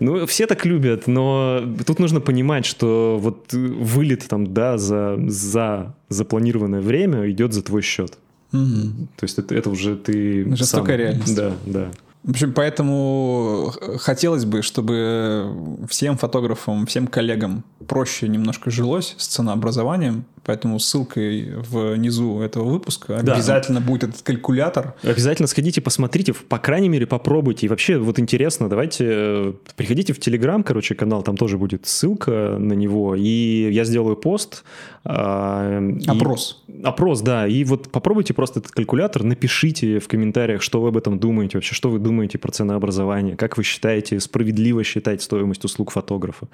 Ну, все так любят, но тут нужно понимать, что вот вылет там, да, за, за запланированное время идет за твой счет. Угу. То есть это, это уже ты Жестокая сам. реальность. Да, да. В общем, поэтому хотелось бы, чтобы всем фотографам, всем коллегам проще немножко жилось с ценообразованием, поэтому ссылкой внизу этого выпуска да. обязательно будет этот калькулятор. Обязательно сходите, посмотрите, по крайней мере, попробуйте. И вообще, вот интересно, давайте э, приходите в Телеграм, короче, канал, там тоже будет ссылка на него, и я сделаю пост. Э, опрос. И, опрос, да, и вот попробуйте просто этот калькулятор, напишите в комментариях, что вы об этом думаете, вообще, что вы думаете про ценообразование, как вы считаете, справедливо считать стоимость услуг фотографа.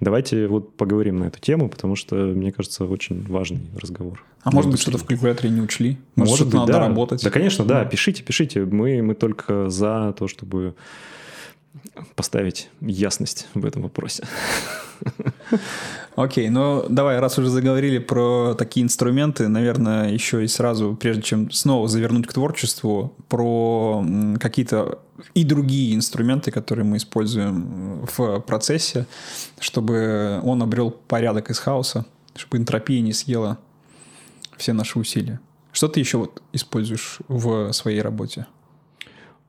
Давайте вот поговорим на эту тему, потому что, мне кажется, очень важный разговор. А может быть, что-то в калькуляторе не учли? Может, может быть, надо да. работать? Да, конечно, да. Пишите, пишите. Мы, мы только за то, чтобы поставить ясность в этом вопросе. Окей, ну давай, раз уже заговорили про такие инструменты, наверное, еще и сразу, прежде чем снова завернуть к творчеству, про какие-то и другие инструменты, которые мы используем в процессе, чтобы он обрел порядок из хаоса, чтобы энтропия не съела все наши усилия. Что ты еще вот используешь в своей работе?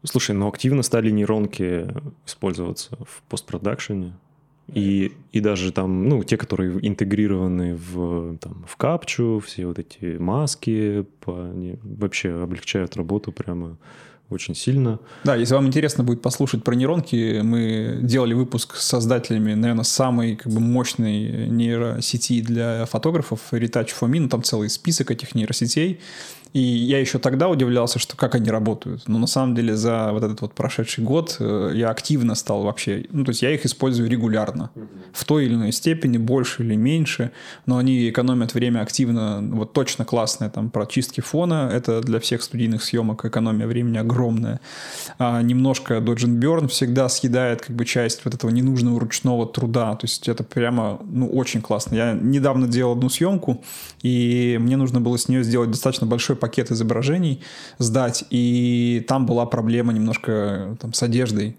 Слушай, ну активно стали нейронки использоваться в постпродакшене. И, и даже там, ну, те, которые интегрированы в, там, в капчу, все вот эти маски, по, они вообще облегчают работу прямо очень сильно. Да, если вам интересно будет послушать про нейронки, мы делали выпуск с создателями, наверное, самой как бы мощной нейросети для фотографов, Retouch for Me, ну, там целый список этих нейросетей, и я еще тогда удивлялся, что как они работают. Но на самом деле за вот этот вот прошедший год э, я активно стал вообще... Ну, то есть я их использую регулярно. В той или иной степени, больше или меньше. Но они экономят время активно. Вот точно классная там про чистки фона. Это для всех студийных съемок экономия времени огромная. А немножко Dodge and Burn всегда съедает как бы часть вот этого ненужного ручного труда. То есть это прямо, ну, очень классно. Я недавно делал одну съемку, и мне нужно было с нее сделать достаточно большой пакет изображений сдать, и там была проблема немножко там, с одеждой.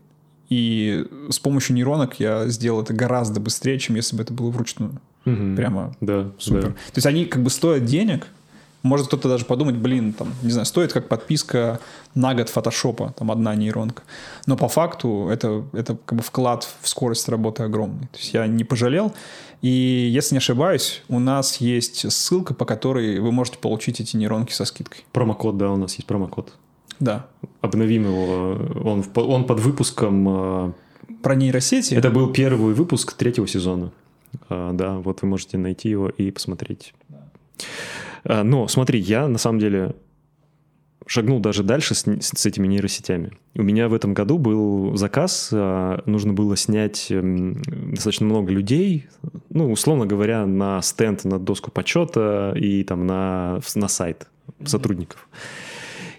И с помощью нейронок я сделал это гораздо быстрее, чем если бы это было вручную. Угу. Прямо да, супер. Да. То есть они как бы стоят денег, может кто-то даже подумать, блин, там, не знаю, стоит как подписка на год фотошопа, там одна нейронка. Но по факту это, это как бы вклад в скорость работы огромный. То есть я не пожалел. И если не ошибаюсь, у нас есть ссылка, по которой вы можете получить эти нейронки со скидкой. Промокод, да, у нас есть промокод. Да. Обновим его. Он, он под выпуском... А, Про нейросети? Это был первый выпуск третьего сезона. А, да, вот вы можете найти его и посмотреть. А, но смотри, я на самом деле шагнул даже дальше с, с этими нейросетями. У меня в этом году был заказ, а, нужно было снять эм, достаточно много людей, ну, условно говоря, на стенд, на доску почета и там на, на сайт сотрудников.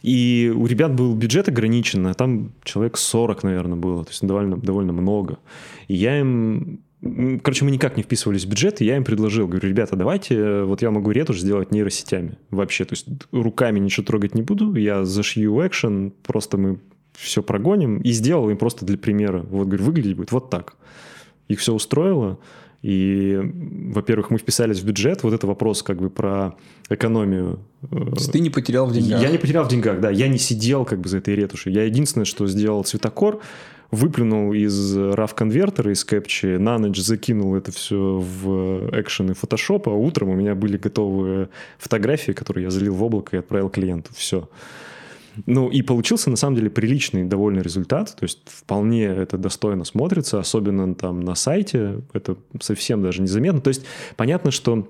И у ребят был бюджет ограничен, а там человек 40, наверное, было, то есть довольно, довольно много. И я им Короче, мы никак не вписывались в бюджет, и я им предложил, говорю, ребята, давайте, вот я могу ретушь сделать нейросетями вообще, то есть руками ничего трогать не буду, я зашью экшен, просто мы все прогоним, и сделал им просто для примера. Вот, говорю, выглядеть будет вот так. Их все устроило, и, во-первых, мы вписались в бюджет, вот это вопрос как бы про экономию. То есть ты не потерял в деньгах? Я не потерял в деньгах, да, я не сидел как бы за этой ретушью. Я единственное, что сделал цветокор, выплюнул из RAW-конвертера, из Capture, на ночь закинул это все в экшен и Photoshop, а утром у меня были готовые фотографии, которые я залил в облако и отправил клиенту. Все. Ну, и получился, на самом деле, приличный, довольный результат. То есть вполне это достойно смотрится, особенно там на сайте. Это совсем даже незаметно. То есть понятно, что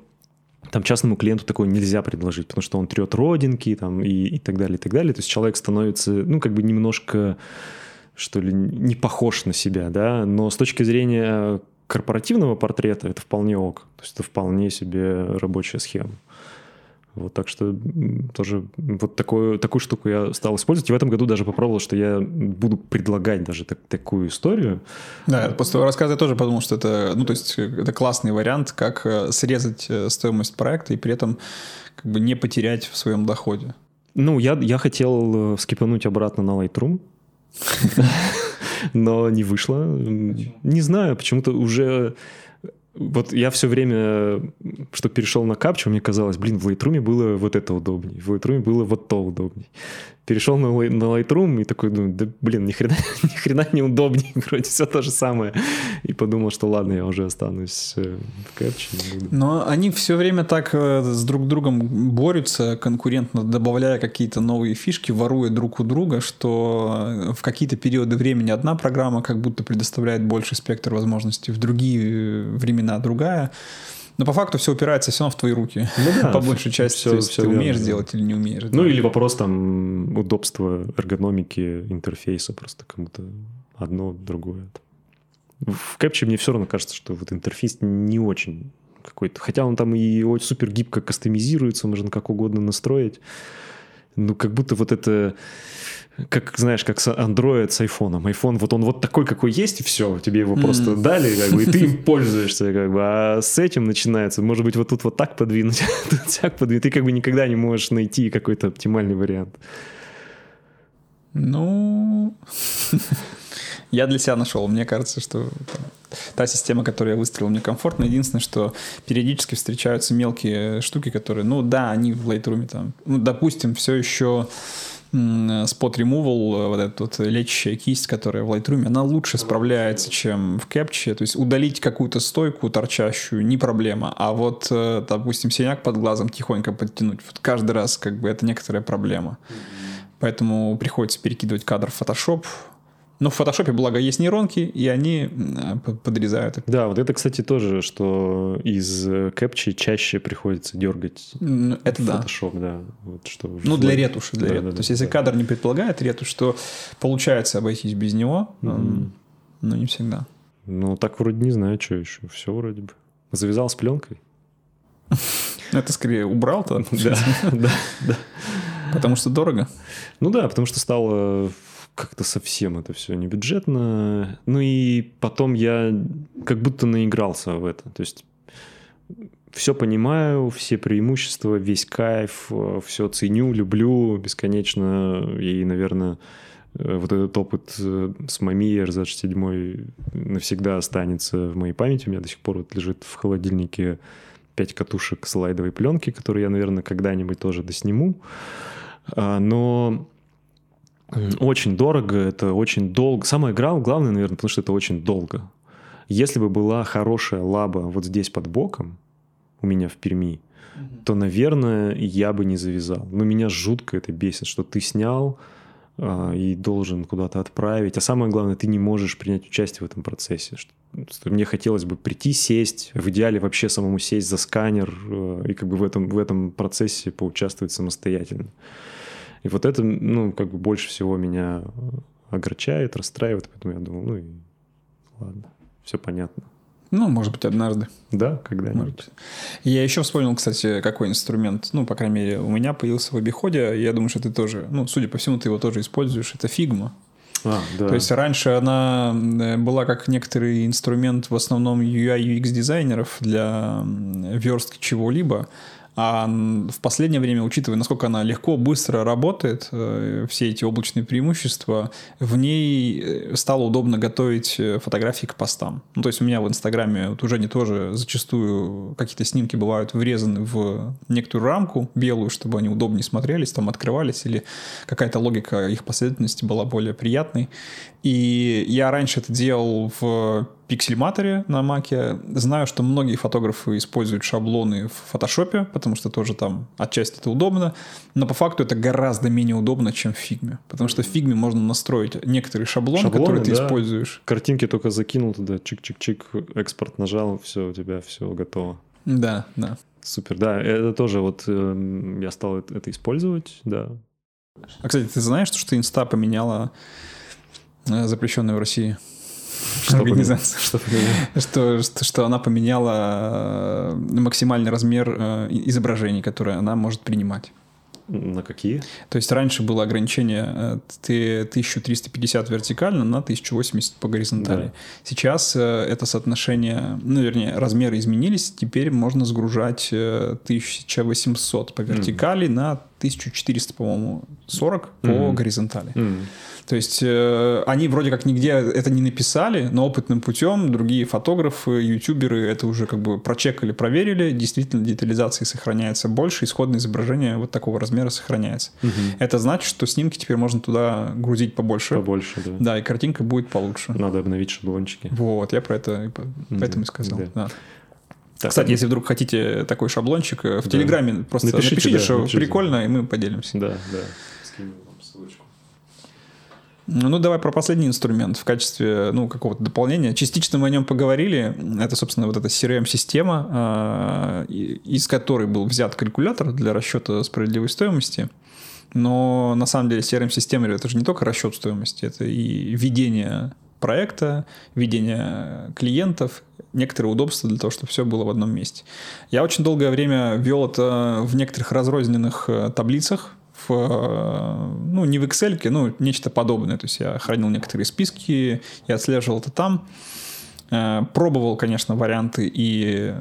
там частному клиенту такое нельзя предложить, потому что он трет родинки там, и, и так далее, и так далее. То есть человек становится, ну, как бы немножко что ли, не похож на себя, да, но с точки зрения корпоративного портрета это вполне ок, то есть это вполне себе рабочая схема. Вот так что тоже вот такую, такую штуку я стал использовать. И в этом году даже попробовал, что я буду предлагать даже так, такую историю. Да, после рассказа я тоже подумал, что это, ну, то есть это классный вариант, как э, срезать э, стоимость проекта и при этом как бы не потерять в своем доходе. Ну, я, я хотел скипануть обратно на Lightroom, (laughs) но не вышло. Не знаю, почему-то уже вот я все время, что перешел на капчу, мне казалось, блин, в Lightroom было вот это удобнее, в Lightroom было вот то удобнее перешел на, на Lightroom и такой думаю, да блин, ни хрена, (laughs) ни хрена не удобнее, (laughs) вроде все то же самое. И подумал, что ладно, я уже останусь э, в Capture. Но они все время так э, с друг другом борются конкурентно, добавляя какие-то новые фишки, воруя друг у друга, что в какие-то периоды времени одна программа как будто предоставляет больше спектр возможностей, в другие э, времена другая. Но по факту все упирается все равно в твои руки. Ну, да, (laughs) по большей части. Все, все ты верно, умеешь да. сделать или не умеешь. Ну, или вопрос там удобства эргономики интерфейса. Просто кому-то одно, другое. В Capture мне все равно кажется, что вот интерфейс не очень какой-то. Хотя он там и супер гибко кастомизируется, можно как угодно настроить. Ну, как будто вот это как, знаешь, как с Android с iPhone. iPhone, вот он вот такой, какой есть, и все, тебе его mm. просто дали, как бы, и ты им (laughs) пользуешься, как бы. А с этим начинается, может быть, вот тут вот так подвинуть, (laughs) тут так подвинуть. Ты как бы никогда не можешь найти какой-то оптимальный вариант. Ну, (laughs) я для себя нашел. Мне кажется, что та система, которую я выстроил, мне комфортно. Единственное, что периодически встречаются мелкие штуки, которые, ну да, они в Lightroom там, ну, допустим, все еще Spot Removal, э, вот эта вот лечащая кисть, которая в Lightroom, она лучше справляется, чем в Capture. То есть удалить какую-то стойку торчащую не проблема, а вот, э, допустим, синяк под глазом тихонько подтянуть, вот каждый раз как бы это некоторая проблема. Поэтому приходится перекидывать кадр в Photoshop, но в фотошопе, благо, есть нейронки, и они подрезают. Да, вот это, кстати, тоже, что из кэпчи чаще приходится дергать это да. фотошоп, да. Вот что ну, для ретуши. Для да, ретуши. Да, То есть, если да. кадр не предполагает ретушь, то получается обойтись без него, mm-hmm. но не всегда. Ну, так вроде не знаю, что еще. Все вроде бы. Завязал с пленкой. (laughs) Это скорее убрал-то. (laughs) Да, (laughs) да, да. Потому что дорого? Ну да, потому что стало как-то совсем это все не бюджетно. Ну и потом я как будто наигрался в это. То есть все понимаю, все преимущества, весь кайф, все ценю, люблю бесконечно. И, наверное, э, вот этот опыт э, с Мами RZ7 навсегда останется в моей памяти. У меня до сих пор вот лежит в холодильнике пять катушек слайдовой пленки, которые я, наверное, когда-нибудь тоже досниму. А, но очень дорого, это очень долго. Самое главное, наверное, потому что это очень долго. Если бы была хорошая лаба вот здесь под боком, у меня в Перми, угу. то, наверное, я бы не завязал. Но меня жутко это бесит, что ты снял э, и должен куда-то отправить. А самое главное, ты не можешь принять участие в этом процессе. Что, что мне хотелось бы прийти, сесть, в идеале вообще самому сесть за сканер э, и как бы в этом, в этом процессе поучаствовать самостоятельно. И вот это, ну, как бы больше всего меня огорчает, расстраивает, поэтому я думал, ну и ладно, все понятно. Ну, может быть, однажды. Да, когда-нибудь. Я еще вспомнил, кстати, какой инструмент, ну, по крайней мере, у меня появился в обиходе. Я думаю, что ты тоже, ну, судя по всему, ты его тоже используешь. Это Figma. А, да. То есть раньше она э, была как некоторый инструмент в основном UI UX дизайнеров для верстки чего-либо. А в последнее время, учитывая, насколько она легко, быстро работает, э, все эти облачные преимущества, в ней э, стало удобно готовить э, фотографии к постам. Ну, то есть у меня в Инстаграме вот уже не тоже зачастую какие-то снимки бывают врезаны в некоторую рамку белую, чтобы они удобнее смотрелись, там открывались, или какая-то логика их последовательности была более приятной. И я раньше это делал в пиксельматоре на маке. Знаю, что многие фотографы используют шаблоны в фотошопе, потому что тоже там отчасти это удобно, но по факту это гораздо менее удобно, чем в фигме, потому что в фигме можно настроить некоторые шаблоны, шаблоны которые ты да. используешь. Картинки только закинул туда, чик-чик-чик, экспорт нажал, все, у тебя все готово. Да, да. Супер, да, это тоже вот э, я стал это использовать, да. А, кстати, ты знаешь, что инста поменяла Э, запрещенный в России. что организация. Что, что, что, что она поменяла э, максимальный размер э, изображений, которые она может принимать. На какие? То есть раньше было ограничение ты 1350 вертикально на 1080 по горизонтали. Да. Сейчас это соотношение, ну, вернее, размеры изменились. Теперь можно сгружать 1800 э, по вертикали mm. на 1400, по-моему, 40 mm. по горизонтали. Mm. То есть э, они вроде как нигде это не написали, но опытным путем другие фотографы, ютуберы это уже как бы прочекали, проверили. Действительно, детализации сохраняется больше, исходное изображение вот такого размера сохраняется. Угу. Это значит, что снимки теперь можно туда грузить побольше. Побольше, да. Да, и картинка будет получше. Надо обновить шаблончики. Вот, я про это поэтому и сказал. Да. Да. Так, Кстати, если вдруг хотите такой шаблончик, э, в да. Телеграме просто напишите, напишите да, что напишите. прикольно, и мы поделимся. Да, да. Ну, давай про последний инструмент в качестве, ну, какого-то дополнения. Частично мы о нем поговорили. Это, собственно, вот эта CRM-система, а, из которой был взят калькулятор для расчета справедливой стоимости. Но на самом деле CRM-система это же не только расчет стоимости, это и ведение проекта, ведение клиентов, некоторые удобства для того, чтобы все было в одном месте. Я очень долгое время вел это в некоторых разрозненных э, таблицах, в, э, ну, не в Excel, ну, нечто подобное. То есть я хранил некоторые списки, я отслеживал это там. Э, пробовал, конечно, варианты и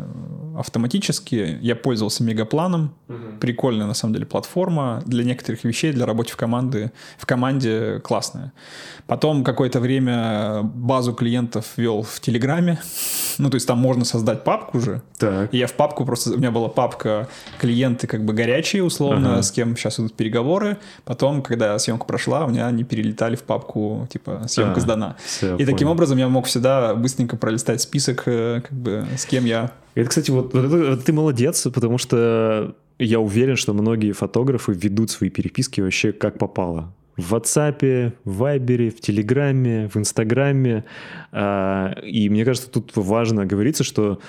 автоматически. Я пользовался мегапланом. Угу. Прикольная, на самом деле, платформа для некоторых вещей, для работы в, команды, в команде классная. Потом какое-то время базу клиентов вел в Телеграме. (laughs) Ну, то есть там можно создать папку уже. Так. И я в папку просто... У меня была папка клиенты как бы горячие, условно, ага. с кем сейчас идут переговоры. Потом, когда съемка прошла, у меня они перелетали в папку, типа, съемка а, сдана. Все, и таким образом я мог всегда быстренько пролистать список, э, как бы, с кем я... Это, кстати, вот, вот, вот ты молодец, потому что я уверен, что многие фотографы ведут свои переписки вообще как попало. В WhatsApp, в Viber, в Телеграме, в Инстаграме. И мне кажется, тут важно говориться, что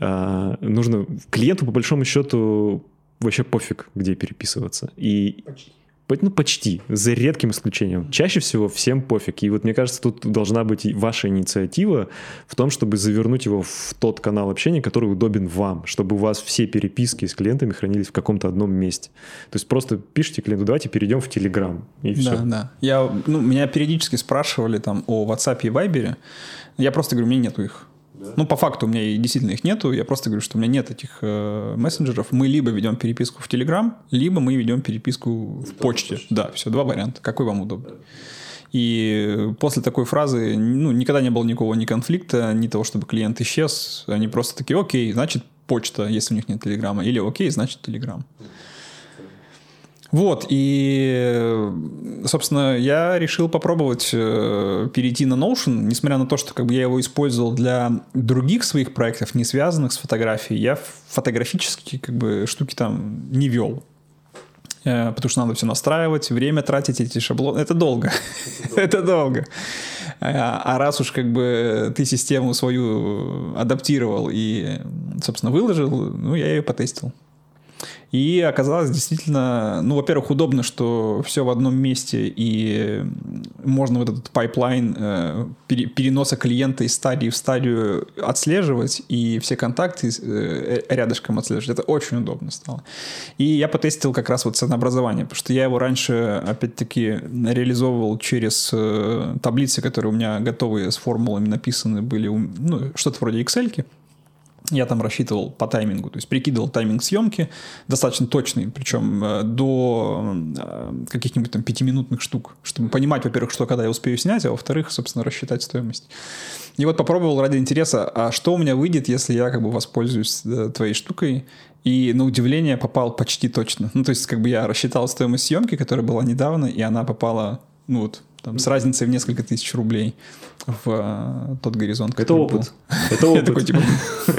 а, нужно клиенту по большому счету вообще пофиг, где переписываться. И Почти. Ну, почти, за редким исключением. Чаще всего всем пофиг. И вот мне кажется, тут должна быть ваша инициатива в том, чтобы завернуть его в тот канал общения, который удобен вам, чтобы у вас все переписки с клиентами хранились в каком-то одном месте. То есть просто пишите клиенту, давайте перейдем в Telegram, и все. Да, да. Я, ну, меня периодически спрашивали там о WhatsApp и Viber. Я просто говорю, у меня нету их. Ну, по факту у меня действительно их нету. Я просто говорю, что у меня нет этих э, мессенджеров. Мы либо ведем переписку в Telegram, либо мы ведем переписку в почте. Да, все, два варианта. Какой вам удобнее? И после такой фразы ну, никогда не было никакого ни конфликта, ни того, чтобы клиент исчез. Они просто такие, окей, значит почта, если у них нет телеграмма, или окей, значит телеграм. Вот, и, собственно, я решил попробовать э, перейти на Notion, несмотря на то, что как бы я его использовал для других своих проектов, не связанных с фотографией, я фотографические как бы штуки там не вел. Э, потому что надо все настраивать, время тратить эти шаблоны. Это (laughs) долго. Это долго. А, а раз уж как бы ты систему свою адаптировал и, собственно, выложил, ну, я ее потестил. И оказалось действительно, ну, во-первых, удобно, что все в одном месте, и можно вот этот pipeline э, переноса клиента из стадии в стадию отслеживать, и все контакты э, рядышком отслеживать. Это очень удобно стало. И я потестил как раз вот ценообразование, потому что я его раньше, опять-таки, реализовывал через э, таблицы, которые у меня готовые с формулами написаны были, ну, что-то вроде Excel -ки я там рассчитывал по таймингу, то есть прикидывал тайминг съемки, достаточно точный, причем э, до э, каких-нибудь там пятиминутных штук, чтобы понимать, во-первых, что когда я успею снять, а во-вторых, собственно, рассчитать стоимость. И вот попробовал ради интереса, а что у меня выйдет, если я как бы воспользуюсь э, твоей штукой, и на удивление попал почти точно. Ну, то есть как бы я рассчитал стоимость съемки, которая была недавно, и она попала, ну вот, там, с разницей в несколько тысяч рублей в э, тот горизонт. Это опыт. Это (laughs) опыт. такой, типа...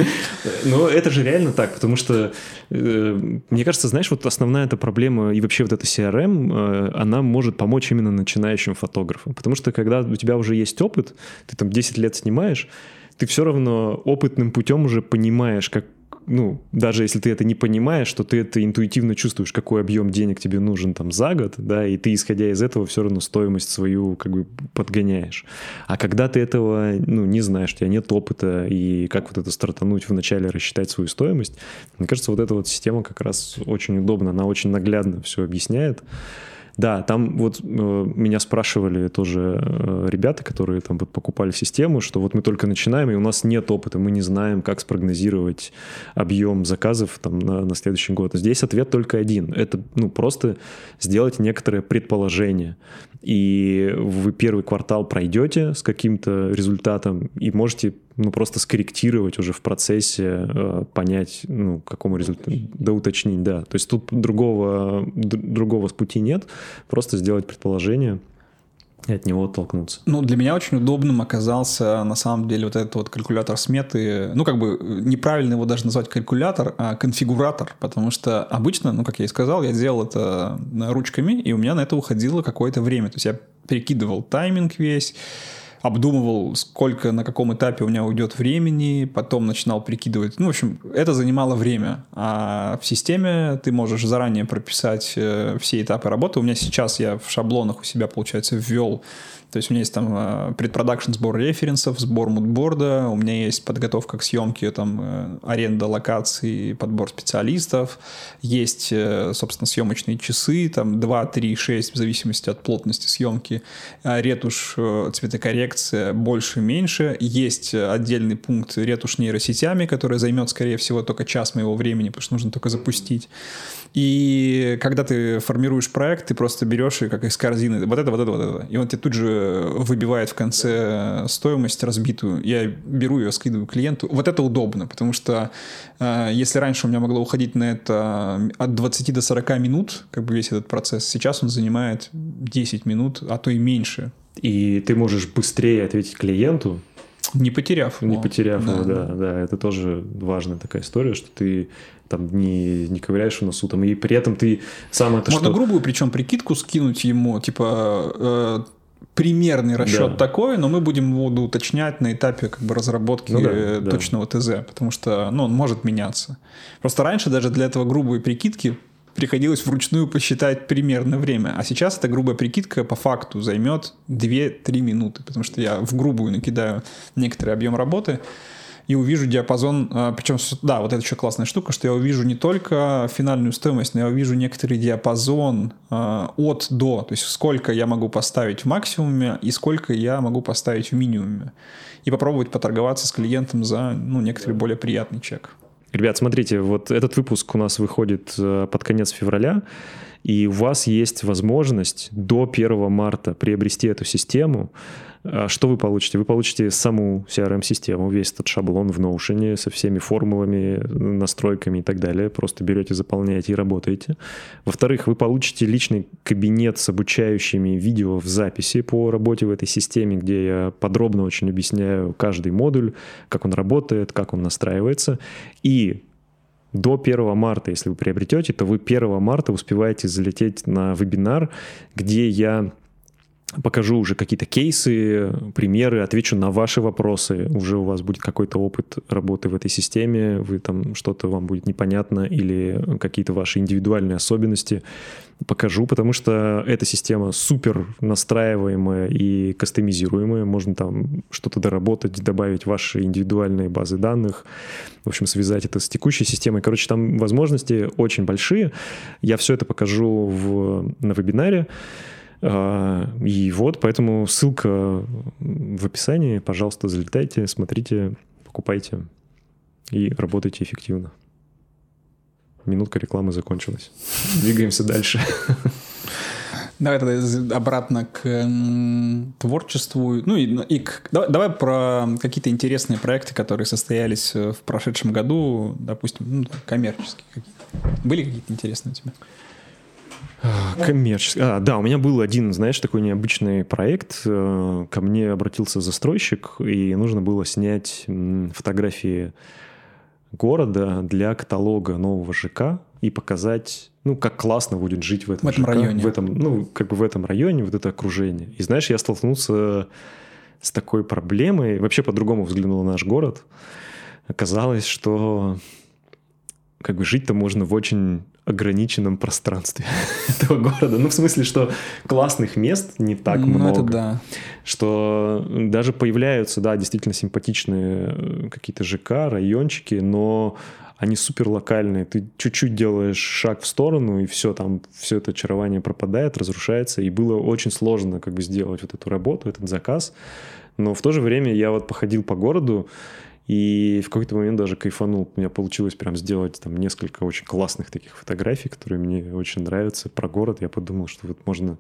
(laughs) Но это же реально так, потому что, э, мне кажется, знаешь, вот основная эта проблема и вообще вот эта CRM, э, она может помочь именно начинающим фотографам. Потому что когда у тебя уже есть опыт, ты там 10 лет снимаешь, ты все равно опытным путем уже понимаешь, как ну, даже если ты это не понимаешь, что ты это интуитивно чувствуешь, какой объем денег тебе нужен там за год, да, и ты, исходя из этого, все равно стоимость свою как бы подгоняешь. А когда ты этого, ну, не знаешь, у тебя нет опыта, и как вот это стартануть вначале рассчитать свою стоимость, мне кажется, вот эта вот система как раз очень удобна, она очень наглядно все объясняет. Да, там вот э, меня спрашивали тоже э, ребята, которые там вот покупали систему, что вот мы только начинаем, и у нас нет опыта, мы не знаем, как спрогнозировать объем заказов там на, на следующий год. Здесь ответ только один. Это ну, просто сделать некоторое предположение. И вы первый квартал пройдете с каким-то результатом и можете ну, просто скорректировать уже в процессе, э, понять, ну, к какому результату, да, уточнить, да. То есть тут другого, другого пути нет, просто сделать предположение, и от него оттолкнуться. Ну, для меня очень удобным оказался, на самом деле, вот этот вот калькулятор сметы. Ну, как бы неправильно его даже назвать калькулятор, а конфигуратор, потому что обычно, ну, как я и сказал, я делал это ручками, и у меня на это уходило какое-то время. То есть я перекидывал тайминг весь, обдумывал, сколько, на каком этапе у меня уйдет времени, потом начинал прикидывать. Ну, в общем, это занимало время. А в системе ты можешь заранее прописать э, все этапы работы. У меня сейчас я в шаблонах у себя, получается, ввел то есть у меня есть там э, предпродакшн сбор референсов, сбор мудборда, у меня есть подготовка к съемке, там э, аренда локаций, подбор специалистов, есть, э, собственно, съемочные часы, там 2, 3, 6, в зависимости от плотности съемки, ретушь, цветокоррекция, больше, меньше. Есть отдельный пункт ретушь нейросетями, который займет, скорее всего, только час моего времени, потому что нужно только запустить. И когда ты формируешь проект, ты просто берешь и как из корзины вот это, вот это, вот это. И он тебе тут же выбивает в конце стоимость разбитую. Я беру ее, скидываю клиенту. Вот это удобно, потому что э, если раньше у меня могло уходить на это от 20 до 40 минут, как бы весь этот процесс, сейчас он занимает 10 минут, а то и меньше. И ты можешь быстрее ответить клиенту, не потеряв его. Не потеряв да. его, да, да. Это тоже важная такая история, что ты там не, не ковыряешь в носу, там, и при этом ты сам это Можно что... грубую, причем прикидку скинуть ему, типа, э, примерный расчет да. такой, но мы будем его уточнять на этапе как бы разработки ну, да, точного да. ТЗ, потому что ну, он может меняться. Просто раньше даже для этого грубые прикидки приходилось вручную посчитать примерное время. А сейчас эта грубая прикидка по факту займет 2-3 минуты, потому что я в грубую накидаю некоторый объем работы, и увижу диапазон, а, причем, да, вот это еще классная штука, что я увижу не только финальную стоимость, но я увижу некоторый диапазон а, от до, то есть сколько я могу поставить в максимуме и сколько я могу поставить в минимуме. И попробовать поторговаться с клиентом за ну, некоторый более приятный чек. Ребят, смотрите, вот этот выпуск у нас выходит э, под конец февраля, и у вас есть возможность до 1 марта приобрести эту систему. А что вы получите? Вы получите саму CRM-систему, весь этот шаблон в Notion со всеми формулами, настройками и так далее. Просто берете, заполняете и работаете. Во-вторых, вы получите личный кабинет с обучающими видео в записи по работе в этой системе, где я подробно очень объясняю каждый модуль, как он работает, как он настраивается. И до 1 марта, если вы приобретете, то вы 1 марта успеваете залететь на вебинар, где я покажу уже какие-то кейсы, примеры, отвечу на ваши вопросы. Уже у вас будет какой-то опыт работы в этой системе, вы там что-то вам будет непонятно или какие-то ваши индивидуальные особенности покажу, потому что эта система супер настраиваемая и кастомизируемая. Можно там что-то доработать, добавить ваши индивидуальные базы данных, в общем, связать это с текущей системой. Короче, там возможности очень большие. Я все это покажу в, на вебинаре. А, и вот, поэтому ссылка в описании. Пожалуйста, залетайте, смотрите, покупайте и работайте эффективно. Минутка рекламы закончилась. Двигаемся дальше. Давай тогда обратно к творчеству. Ну и, и к, давай, давай про какие-то интересные проекты, которые состоялись в прошедшем году, допустим, ну, коммерческие какие-то. Были какие-то интересные у тебя? Коммерческий. А, да, у меня был один, знаешь, такой необычный проект. Э, ко мне обратился застройщик, и нужно было снять фотографии города для каталога нового ЖК и показать, ну, как классно будет жить в этом, в этом ЖК, районе. В этом, ну, как бы в этом районе, вот это окружение. И знаешь, я столкнулся с такой проблемой, вообще по-другому взглянул на наш город. Оказалось, что как бы жить-то можно в очень ограниченном пространстве (laughs) этого города. Ну, в смысле, что классных мест не так ну, много. Это да. Что даже появляются, да, действительно симпатичные э, какие-то ЖК, райончики, но они супер локальные. Ты чуть-чуть делаешь шаг в сторону, и все, там все это очарование пропадает, разрушается. И было очень сложно как бы сделать вот эту работу, этот заказ. Но в то же время я вот походил по городу, и в какой-то момент даже кайфанул. У меня получилось прям сделать там несколько очень классных таких фотографий, которые мне очень нравятся про город. Я подумал, что вот можно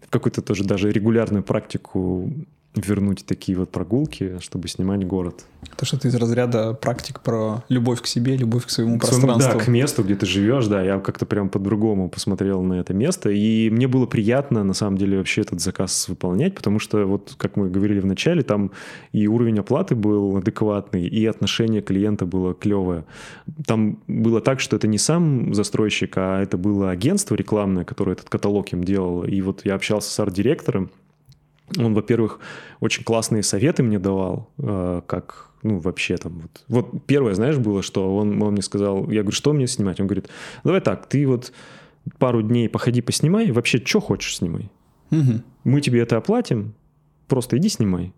в какую-то тоже даже регулярную практику вернуть такие вот прогулки, чтобы снимать город. То, что ты из разряда практик про любовь к себе, любовь к своему к пространству. Да, к месту, где ты живешь, да. Я как-то прям по-другому посмотрел на это место. И мне было приятно, на самом деле, вообще этот заказ выполнять, потому что, вот как мы говорили в начале, там и уровень оплаты был адекватный, и отношение клиента было клевое. Там было так, что это не сам застройщик, а это было агентство рекламное, которое этот каталог им делало. И вот я общался с арт-директором, он, во-первых, очень классные советы мне давал, э, как, ну, вообще там вот. Вот первое, знаешь, было, что он, он мне сказал, я говорю, что мне снимать? Он говорит, давай так, ты вот пару дней походи поснимай, вообще, что хочешь снимай. Угу. Мы тебе это оплатим, просто иди снимай.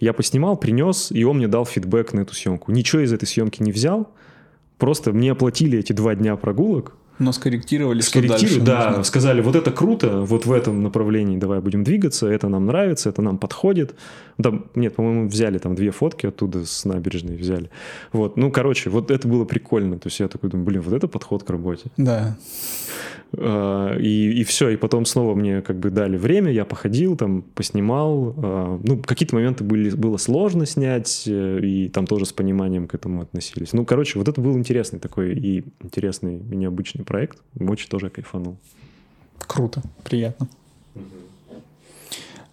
Я поснимал, принес, и он мне дал фидбэк на эту съемку. Ничего из этой съемки не взял, просто мне оплатили эти два дня прогулок, но скорректировали, скорректировали что дальше да, нужно. сказали, вот это круто, вот в этом направлении давай будем двигаться, это нам нравится, это нам подходит. Да, нет, по-моему, взяли там две фотки оттуда с набережной взяли. Вот, ну, короче, вот это было прикольно. То есть я такой думаю, блин, вот это подход к работе. Да. А, и, и все, и потом снова мне как бы дали время, я походил, там, поснимал. А, ну, какие-то моменты были, было сложно снять, э, и там тоже с пониманием к этому относились. Ну, короче, вот это был интересный такой и интересный и необычный проект. Очень тоже кайфанул. Круто, приятно.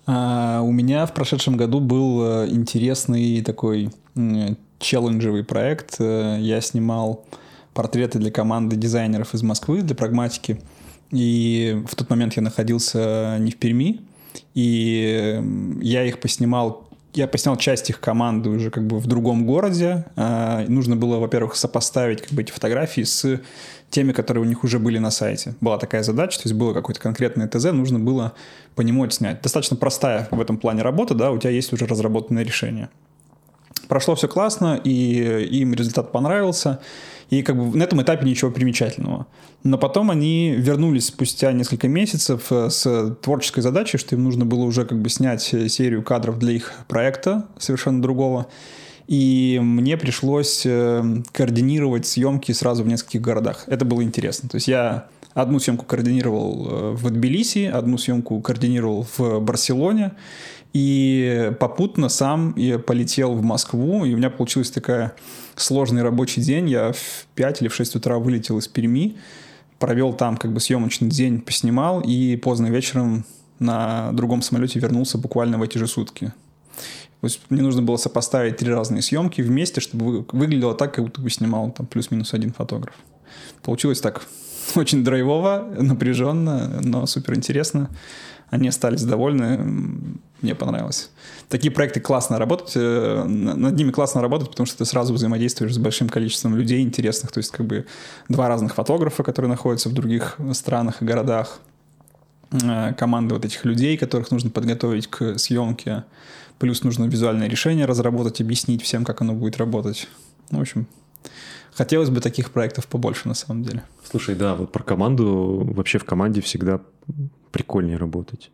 А, у меня в прошедшем году был э, интересный такой челленджевый проект. Э, я снимал портреты для команды дизайнеров из Москвы, для прагматики. И в тот момент я находился не в Перми, и я их поснимал я поснял часть их команды уже как бы в другом городе. А, нужно было, во-первых, сопоставить как бы эти фотографии с теми, которые у них уже были на сайте. Была такая задача, то есть было какое-то конкретное ТЗ, нужно было по нему отснять. Достаточно простая в этом плане работа, да, у тебя есть уже разработанное решение. Прошло все классно, и им результат понравился. И как бы на этом этапе ничего примечательного. Но потом они вернулись спустя несколько месяцев э, с творческой задачей, что им нужно было уже как бы снять серию кадров для их проекта совершенно другого. И мне пришлось э, координировать съемки сразу в нескольких городах. Это было интересно. То есть я одну съемку координировал э, в Тбилиси, одну съемку координировал в Барселоне, и попутно сам я полетел в Москву, и у меня получилась такая сложный рабочий день. Я в 5 или в 6 утра вылетел из Перми, провел там как бы съемочный день, поснимал, и поздно вечером на другом самолете вернулся буквально в эти же сутки. То есть мне нужно было сопоставить три разные съемки вместе, чтобы выглядело так, как будто бы снимал там плюс-минус один фотограф. Получилось так (laughs) очень драйвово, напряженно, но супер интересно. Они остались довольны, мне понравилось. Такие проекты классно работать, э, над ними классно работать, потому что ты сразу взаимодействуешь с большим количеством людей интересных, то есть как бы два разных фотографа, которые находятся в других странах и городах, э, команды вот этих людей, которых нужно подготовить к съемке, плюс нужно визуальное решение разработать, объяснить всем, как оно будет работать. Ну, в общем, хотелось бы таких проектов побольше на самом деле. Слушай, да, вот про команду, вообще в команде всегда прикольнее работать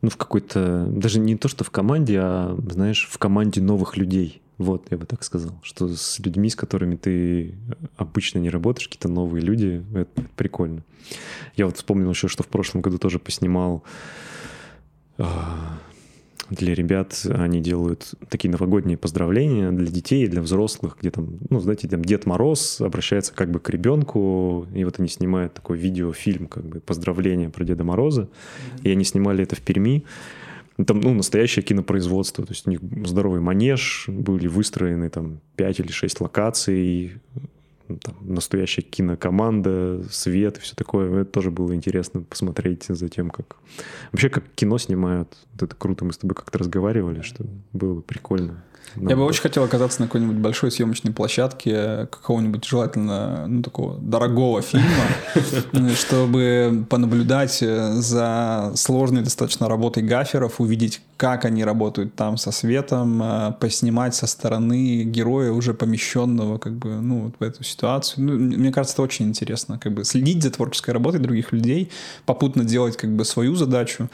ну, в какой-то, даже не то, что в команде, а, знаешь, в команде новых людей. Вот, я бы так сказал, что с людьми, с которыми ты обычно не работаешь, какие-то новые люди, это, это прикольно. Я вот вспомнил еще, что в прошлом году тоже поснимал а, для ребят они делают такие новогодние поздравления для детей для взрослых, где там, ну, знаете, там Дед Мороз обращается как бы к ребенку, и вот они снимают такой видеофильм, как бы поздравления про Деда Мороза, mm-hmm. и они снимали это в Перми. Там, ну, настоящее кинопроизводство, то есть у них здоровый манеж, были выстроены там 5 или 6 локаций, там, настоящая кинокоманда, свет и все такое. Это тоже было интересно посмотреть за тем, как... Вообще, как кино снимают. Вот это круто. Мы с тобой как-то разговаривали, что было прикольно. Я бы очень хотел оказаться на какой-нибудь большой съемочной площадке какого-нибудь желательно ну, такого дорогого фильма, (laughs) чтобы понаблюдать за сложной достаточно работой гаферов, увидеть, как они работают там со светом, э, поснимать со стороны героя уже помещенного как бы ну вот в эту ситуацию. Ну, мне кажется, это очень интересно, как бы следить за творческой работой других людей, попутно делать как бы свою задачу.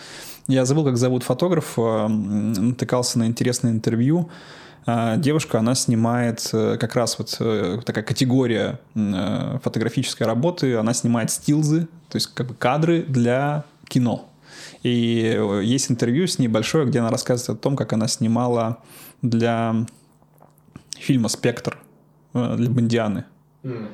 Я забыл, как зовут фотографа, натыкался на интересное интервью. А, девушка, она снимает э, как раз вот э, такая категория э, фотографической работы, она снимает стилзы, то есть как бы кадры для кино. И есть интервью с ней большое, где она рассказывает о том, как она снимала для фильма «Спектр» для Бондианы. Mm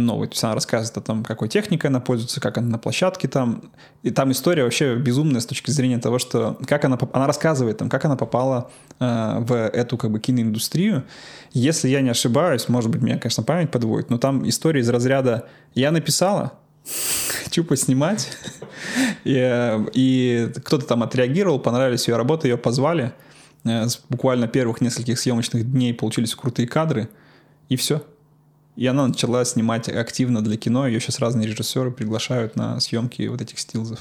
новый. То есть она рассказывает о том, какой техникой она пользуется, как она на площадке там. И там история вообще безумная с точки зрения того, что как она, она рассказывает, там, как она попала э, в эту как бы киноиндустрию. Если я не ошибаюсь, может быть, меня, конечно, память подводит, но там история из разряда «я написала, (laughs) хочу поснимать», (laughs) и, э, и кто-то там отреагировал, понравились ее работы, ее позвали. Э, с буквально первых нескольких съемочных дней получились крутые кадры, и все – и она начала снимать активно для кино. Ее сейчас разные режиссеры приглашают на съемки вот этих стилзов.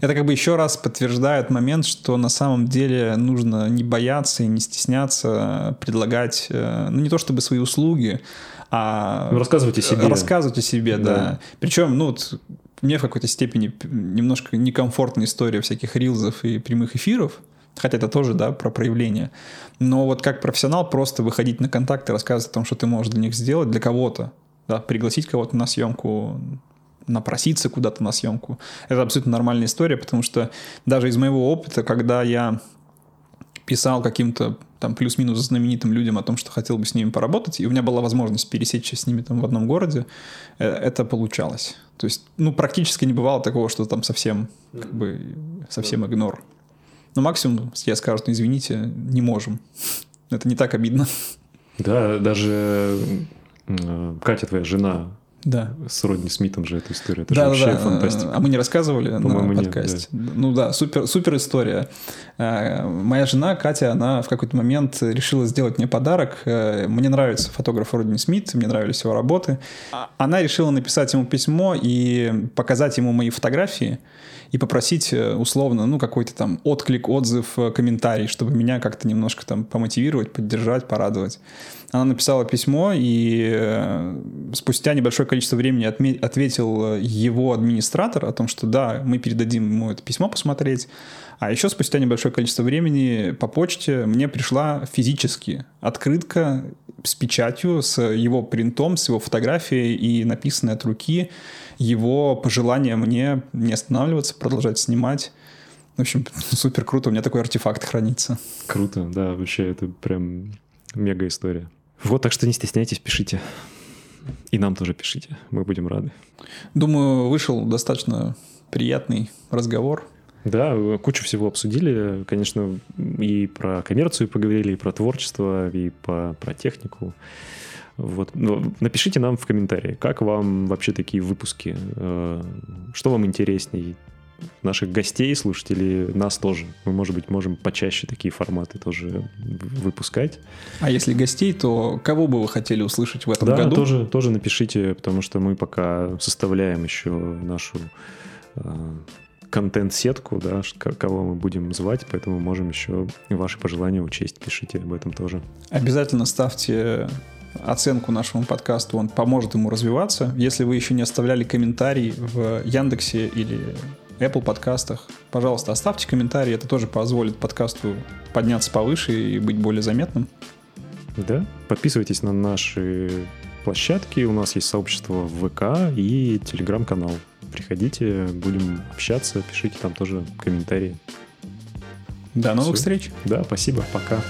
Это как бы еще раз подтверждает момент, что на самом деле нужно не бояться и не стесняться предлагать, э, ну не то чтобы свои услуги, а... Ну, рассказывать о себе. Рассказывать о себе, да. да. Причем, ну, вот, мне в какой-то степени немножко некомфортная история всяких рилзов и прямых эфиров, хотя это тоже, да, про проявление. Но вот как профессионал просто выходить на контакты, рассказывать о том, что ты можешь для них сделать, для кого-то, да, пригласить кого-то на съемку, напроситься куда-то на съемку. Это абсолютно нормальная история, потому что даже из моего опыта, когда я писал каким-то там плюс-минус знаменитым людям о том, что хотел бы с ними поработать, и у меня была возможность пересечься с ними там в одном городе, э, это получалось. То есть, ну, практически не бывало такого, что там совсем, как бы, совсем игнор. Но максимум я скажу, ну, извините, не можем. (laughs) Это не так обидно. Да, даже э, Катя, твоя жена, да. С Родни Смитом же эта история. Это да, же вообще да. фантастика. А мы не рассказывали на подкасте? Нет, да. Ну да, супер, супер история. Э, моя жена Катя, она в какой-то момент решила сделать мне подарок. Э, мне нравится фотограф Родни Смит, мне нравились его работы. А она решила написать ему письмо и показать ему мои фотографии и попросить э, условно, ну, какой-то там отклик, отзыв, комментарий, чтобы меня как-то немножко там помотивировать, поддержать, порадовать. Она написала письмо, и э, спустя небольшое количество времени ответил его администратор о том, что да, мы передадим ему это письмо посмотреть. А еще спустя небольшое количество времени по почте мне пришла физически открытка с печатью, с его принтом, с его фотографией и написанной от руки его пожелание мне не останавливаться, продолжать снимать. В общем, супер круто, у меня такой артефакт хранится. Круто, да, вообще это прям мега история. Вот, так что не стесняйтесь, пишите. И нам тоже пишите, мы будем рады. Думаю, вышел достаточно приятный разговор. Да, кучу всего обсудили. Конечно, и про коммерцию поговорили, и про творчество, и по, про технику. Вот. Напишите нам в комментарии, как вам вообще такие выпуски, э, что вам интересней, наших гостей слушать или нас тоже. Мы, может быть, можем почаще такие форматы тоже выпускать. А если гостей, то кого бы вы хотели услышать в этом да, году? тоже, тоже напишите, потому что мы пока составляем еще нашу э, контент-сетку, да, кого мы будем звать, поэтому можем еще ваши пожелания учесть. Пишите об этом тоже. Обязательно ставьте оценку нашему подкасту, он поможет ему развиваться. Если вы еще не оставляли комментарий в Яндексе или Apple подкастах. Пожалуйста, оставьте комментарий, это тоже позволит подкасту подняться повыше и быть более заметным. Да, подписывайтесь на наши площадки, у нас есть сообщество в ВК и телеграм-канал. Приходите, будем общаться, пишите там тоже комментарии. До новых Все. встреч. Да, спасибо, пока.